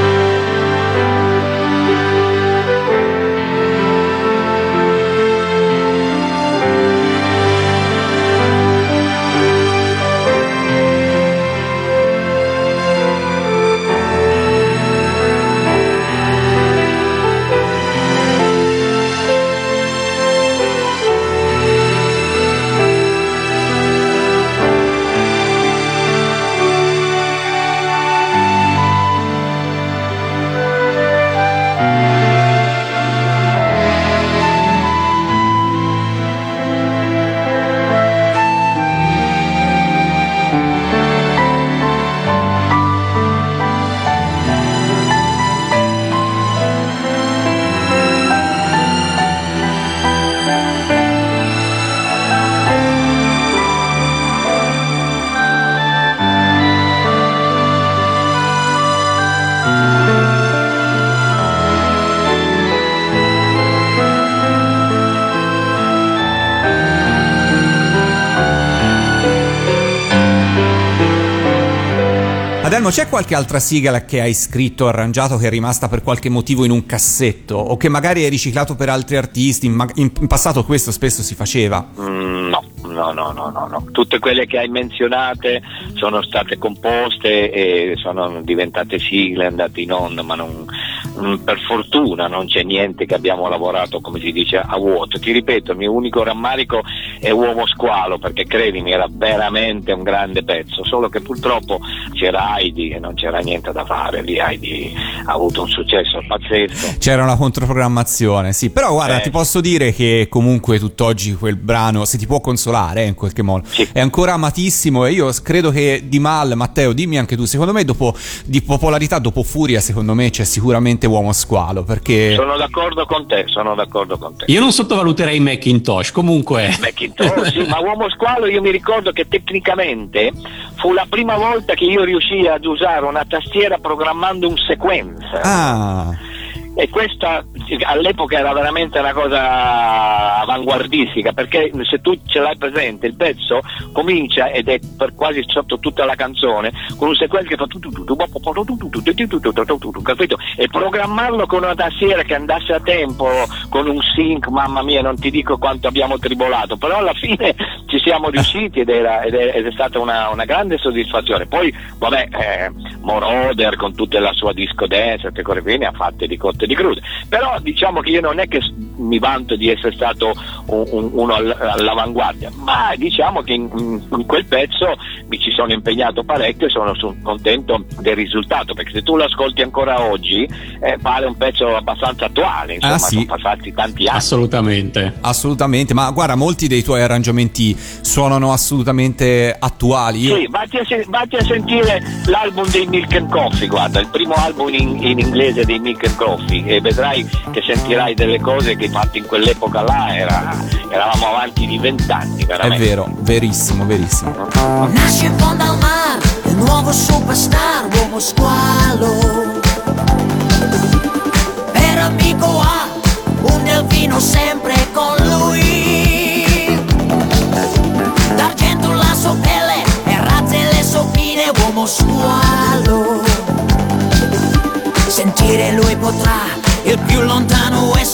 B: Adelmo, c'è qualche altra sigla che hai scritto, arrangiato, che è rimasta per qualche motivo in un cassetto o che magari hai riciclato per altri artisti? In, in- in passato questo spesso si faceva.
C: Mm, no, no, no, no, no. Tutte quelle che hai menzionate sono state composte e sono diventate sigle, andate in onda, ma non, per fortuna non c'è niente che abbiamo lavorato, come si dice, a vuoto. Ti ripeto, il mio unico rammarico è Uomo Squalo, perché credimi, era veramente un grande pezzo, solo che purtroppo c'era Heidi e non c'era niente da fare, lì Heidi ha avuto un successo pazzesco.
B: C'era una controprogrammazione, sì. Però guarda,
C: Eh.
B: ti posso dire che comunque tutt'oggi quel brano, se ti può consolare eh, in qualche modo, è ancora amatissimo e io credo che di Mal, Matteo, dimmi anche tu, secondo me dopo di popolarità, dopo Furia, secondo me c'è sicuramente Uomo Squalo, perché...
C: Sono d'accordo con te, sono d'accordo con te.
D: Io non sottovaluterei Macintosh, comunque.
C: Oh, sì, ma Uomo Squalo io mi ricordo che tecnicamente fu la prima volta che io riuscii ad usare una tastiera programmando un sequencer.
B: Ah,
C: e questa all'epoca era veramente una cosa avanguardistica perché se tu ce l'hai presente il pezzo comincia ed è per quasi sotto tutta la canzone con un sequel che fa capito? e programmarlo con una tastiera che andasse a tempo con un sync mamma mia non ti dico quanto abbiamo tribolato però alla fine ci siamo riusciti ed, era, ed è, ed è stata una, una, grande soddisfazione poi vabbè eh, Moroder con tutta la sua disco dance e cose quindi ha fatto di cose e di crude. Però diciamo che io non è che mi vanto di essere stato un- un- uno all- all'avanguardia, ma diciamo che in, in- quel pezzo mi ci sono impegnato parecchio e sono contento del risultato, perché se tu lo ascolti ancora oggi eh, pare un pezzo abbastanza attuale, insomma,
B: Ah, sì.
C: sono passati tanti anni.
D: Assolutamente.
B: assolutamente, ma guarda, molti dei tuoi arrangiamenti suonano assolutamente attuali. Io-
C: Sì, vatti a, sen- vatti a sentire l'album dei Milk and Coffee, guarda, il primo album in, in inglese dei Milk and Coffee e vedrai che sentirai delle cose che fatte in quell'epoca là era- eravamo avanti di vent'anni,
B: È
C: veramente.
B: vero, verissimo, verissimo.
E: Nasce in fondo al mare, il nuovo superstar, uomo squalo. Per amico ha un delfino sempre con lui. D'argento la sua pelle e razze le sopine, uomo squalo. Sentire lui potrà, il più lontano è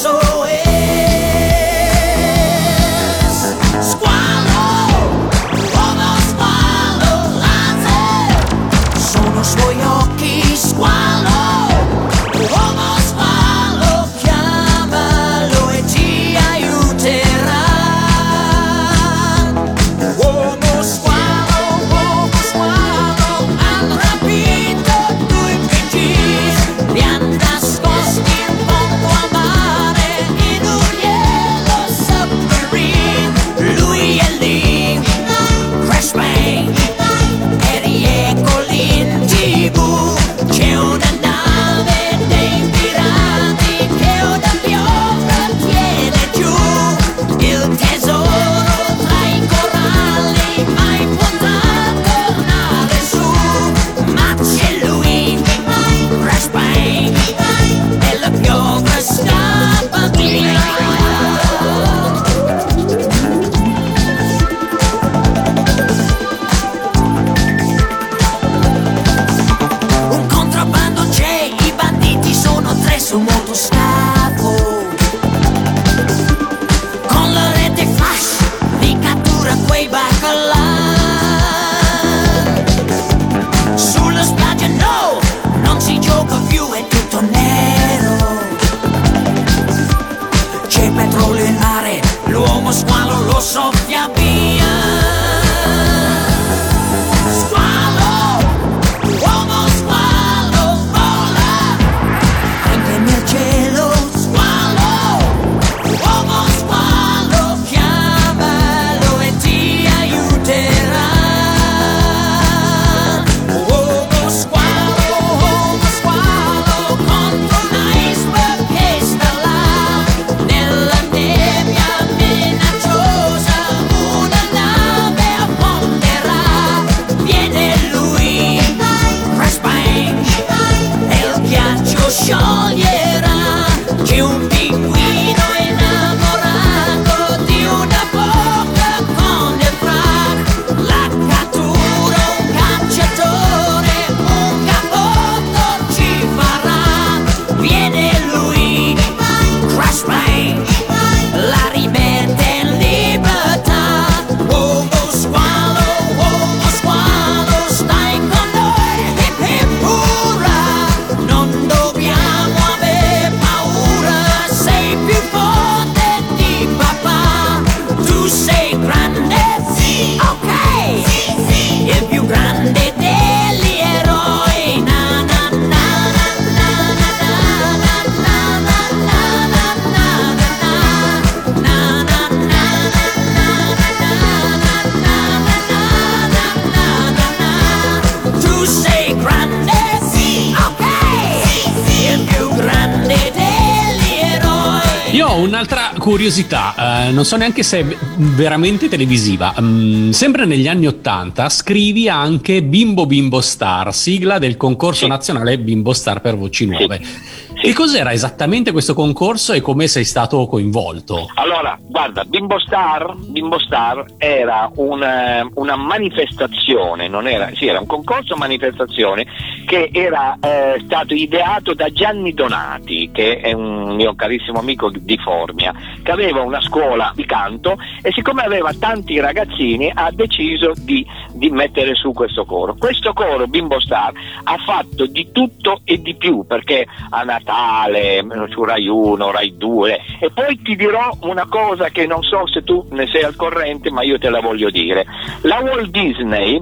E: Io
D: ho un'altra curiosità, eh, non so neanche se è veramente televisiva. Mm, sempre negli anni Ottanta scrivi anche Bimbo Bimbo Star, sigla del concorso sì. nazionale Bimbo Star per voci nuove. Sì. Che cos'era esattamente questo concorso e come sei stato coinvolto?
C: Allora, guarda, Bimbo Star, Bimbo Star era una, una manifestazione, era, sì, era un concorso manifestazione che era eh, stato ideato da Gianni Donati, che è un mio carissimo amico di Formia, che aveva una scuola di canto e siccome aveva tanti ragazzini ha deciso di, di mettere su questo coro. Questo coro, Bimbo Star, ha fatto di tutto e di più perché a Natale, su Rai 1, Rai 2 e poi ti dirò una cosa che non so se tu ne sei al corrente ma io te la voglio dire. La Walt Disney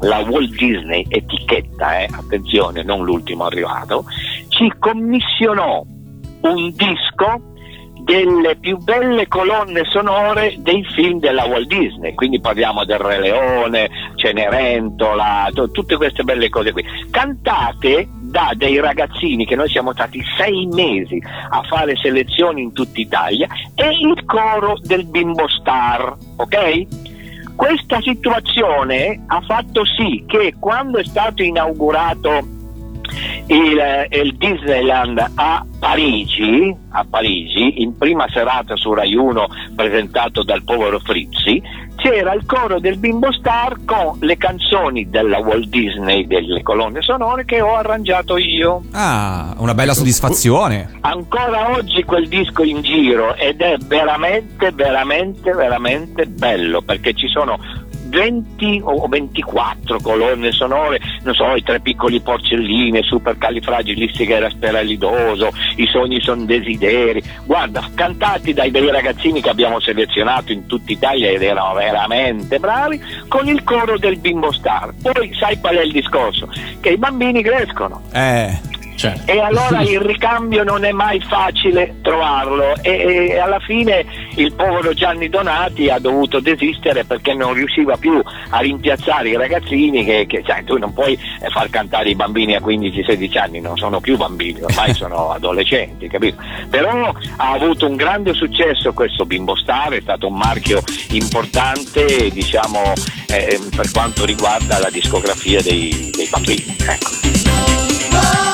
C: la Walt Disney etichetta, eh, attenzione, non l'ultimo arrivato, ci commissionò un disco delle più belle colonne sonore dei film della Walt Disney, quindi parliamo del Re Leone, Cenerentola, to- tutte queste belle cose qui, cantate da dei ragazzini che noi siamo stati sei mesi a fare selezioni in tutta Italia e il coro del Bimbo Star, ok? Questa situazione ha fatto sì che quando è stato inaugurato il, eh, il Disneyland a Parigi, a Parigi, in prima serata su Rai 1 presentato dal povero Frizzi, c'era il coro del Bimbo Star con le canzoni della Walt Disney, delle colonne sonore che ho arrangiato io.
B: Ah, una bella soddisfazione.
C: Ancora oggi quel disco in giro ed è veramente, veramente, veramente bello perché ci sono 20 o 24 colonne sonore, non so, i tre piccoli porcellini, super califragilisticexpialidocious, i sogni sono desideri, guarda, cantati dai dei ragazzini che abbiamo selezionato in tutta Italia ed erano veramente bravi, con il coro del Bimbo Star. Poi sai qual è il discorso? Che i bambini crescono.
B: Eh.
C: E allora il ricambio non è mai facile trovarlo e, e alla fine il povero Gianni Donati ha dovuto desistere perché non riusciva più a rimpiazzare i ragazzini che, che sai, tu non puoi eh, far cantare i bambini a 15-16 anni, non sono più bambini, ormai sono adolescenti, capito? Però ha avuto un grande successo questo Bimbo Star, è stato un marchio importante diciamo eh, per quanto riguarda la discografia dei, dei bambini. Ecco.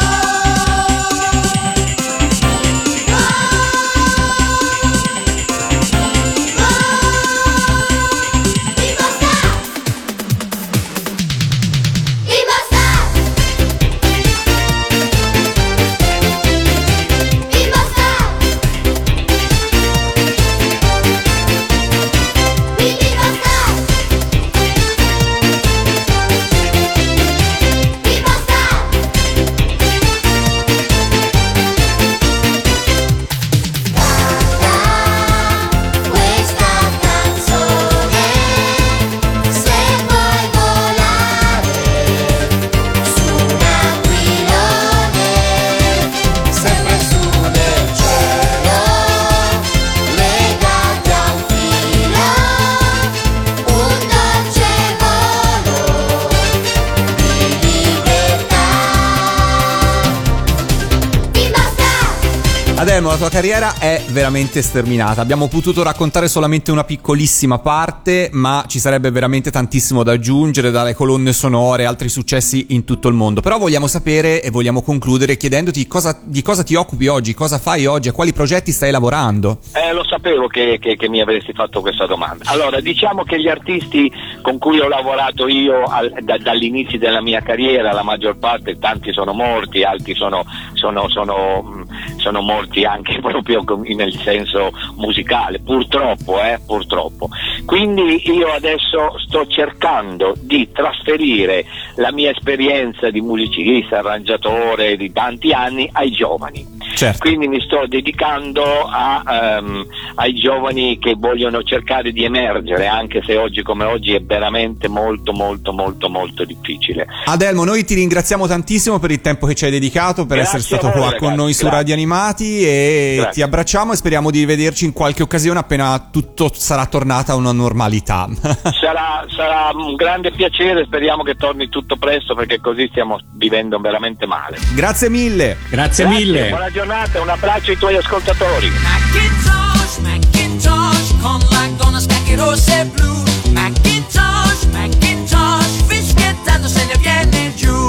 B: Veramente sterminata. Abbiamo potuto raccontare solamente una piccolissima parte, ma ci sarebbe veramente tantissimo da aggiungere, dalle colonne sonore, altri successi in tutto il mondo. Però vogliamo sapere e vogliamo concludere chiedendoti cosa- di cosa ti occupi oggi, cosa fai oggi, a quali progetti stai lavorando.
C: Eh, lo sapevo che, che- che mi avresti fatto questa domanda. Allora, diciamo che gli artisti con cui ho lavorato io al- da- dall'inizio della mia carriera, la maggior parte, tanti sono morti, altri sono, sono- sono, mh, sono morti anche proprio com- nel senso musicale, purtroppo, eh, purtroppo. Quindi io adesso sto cercando di trasferire la mia esperienza di musicista, arrangiatore di tanti anni ai giovani.
B: Certo.
C: Quindi mi sto dedicando a, ehm, ai giovani che vogliono cercare di emergere, anche se oggi come oggi è veramente molto molto molto molto difficile.
B: Adelmo, noi ti ringraziamo tantissimo per il tempo che ci hai dedicato, per
C: Grazie
B: essere stato
C: voi,
B: qua
C: ragazzi,
B: con noi su
C: grazie.
B: Radio Animati e
C: Grazie.
B: ti abbracciamo e speriamo di vederci in qualche occasione appena tutto sarà tornata a una normalità.
C: Sarà, sarà un grande piacere, speriamo che torni tutto presto perché così stiamo vivendo veramente male.
B: Grazie mille.
D: Grazie mille.
C: Giornata, un abbraccio ai tuoi ascoltatori.
E: Macintosh, Macintosh, con la gonna scacchi rosse e blu. Macintosh, Macintosh, fischiettando se ne viene giù.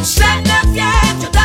E: Se ne viene dalle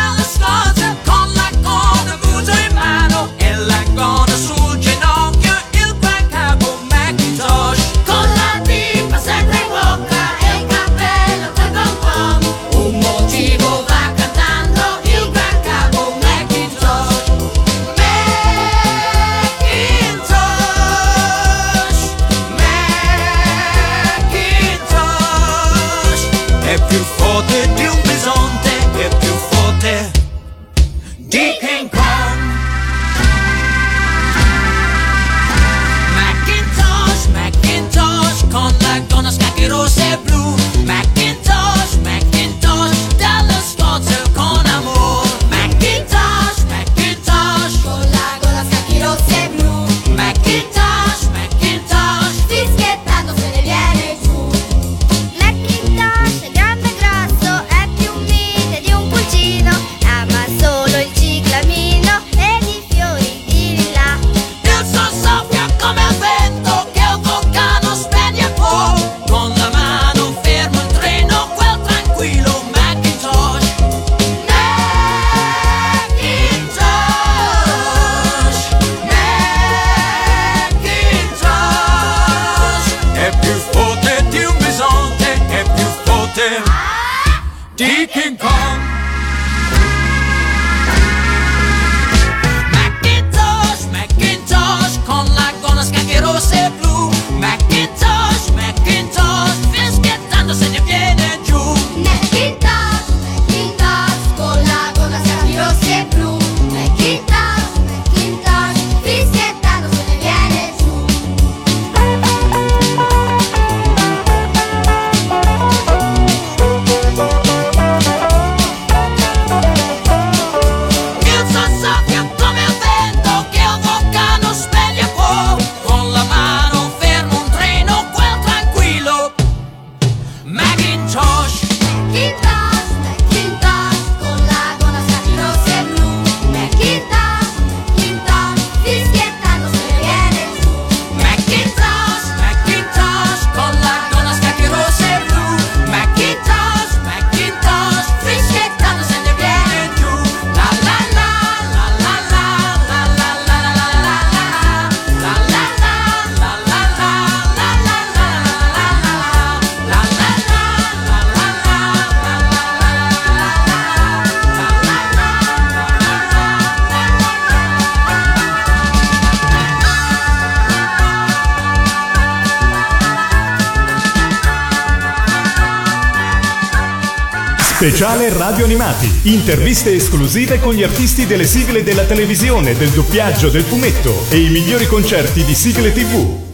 Y: Interviste esclusive con gli artisti delle sigle della televisione, del doppiaggio, del fumetto e i migliori concerti di sigle TV.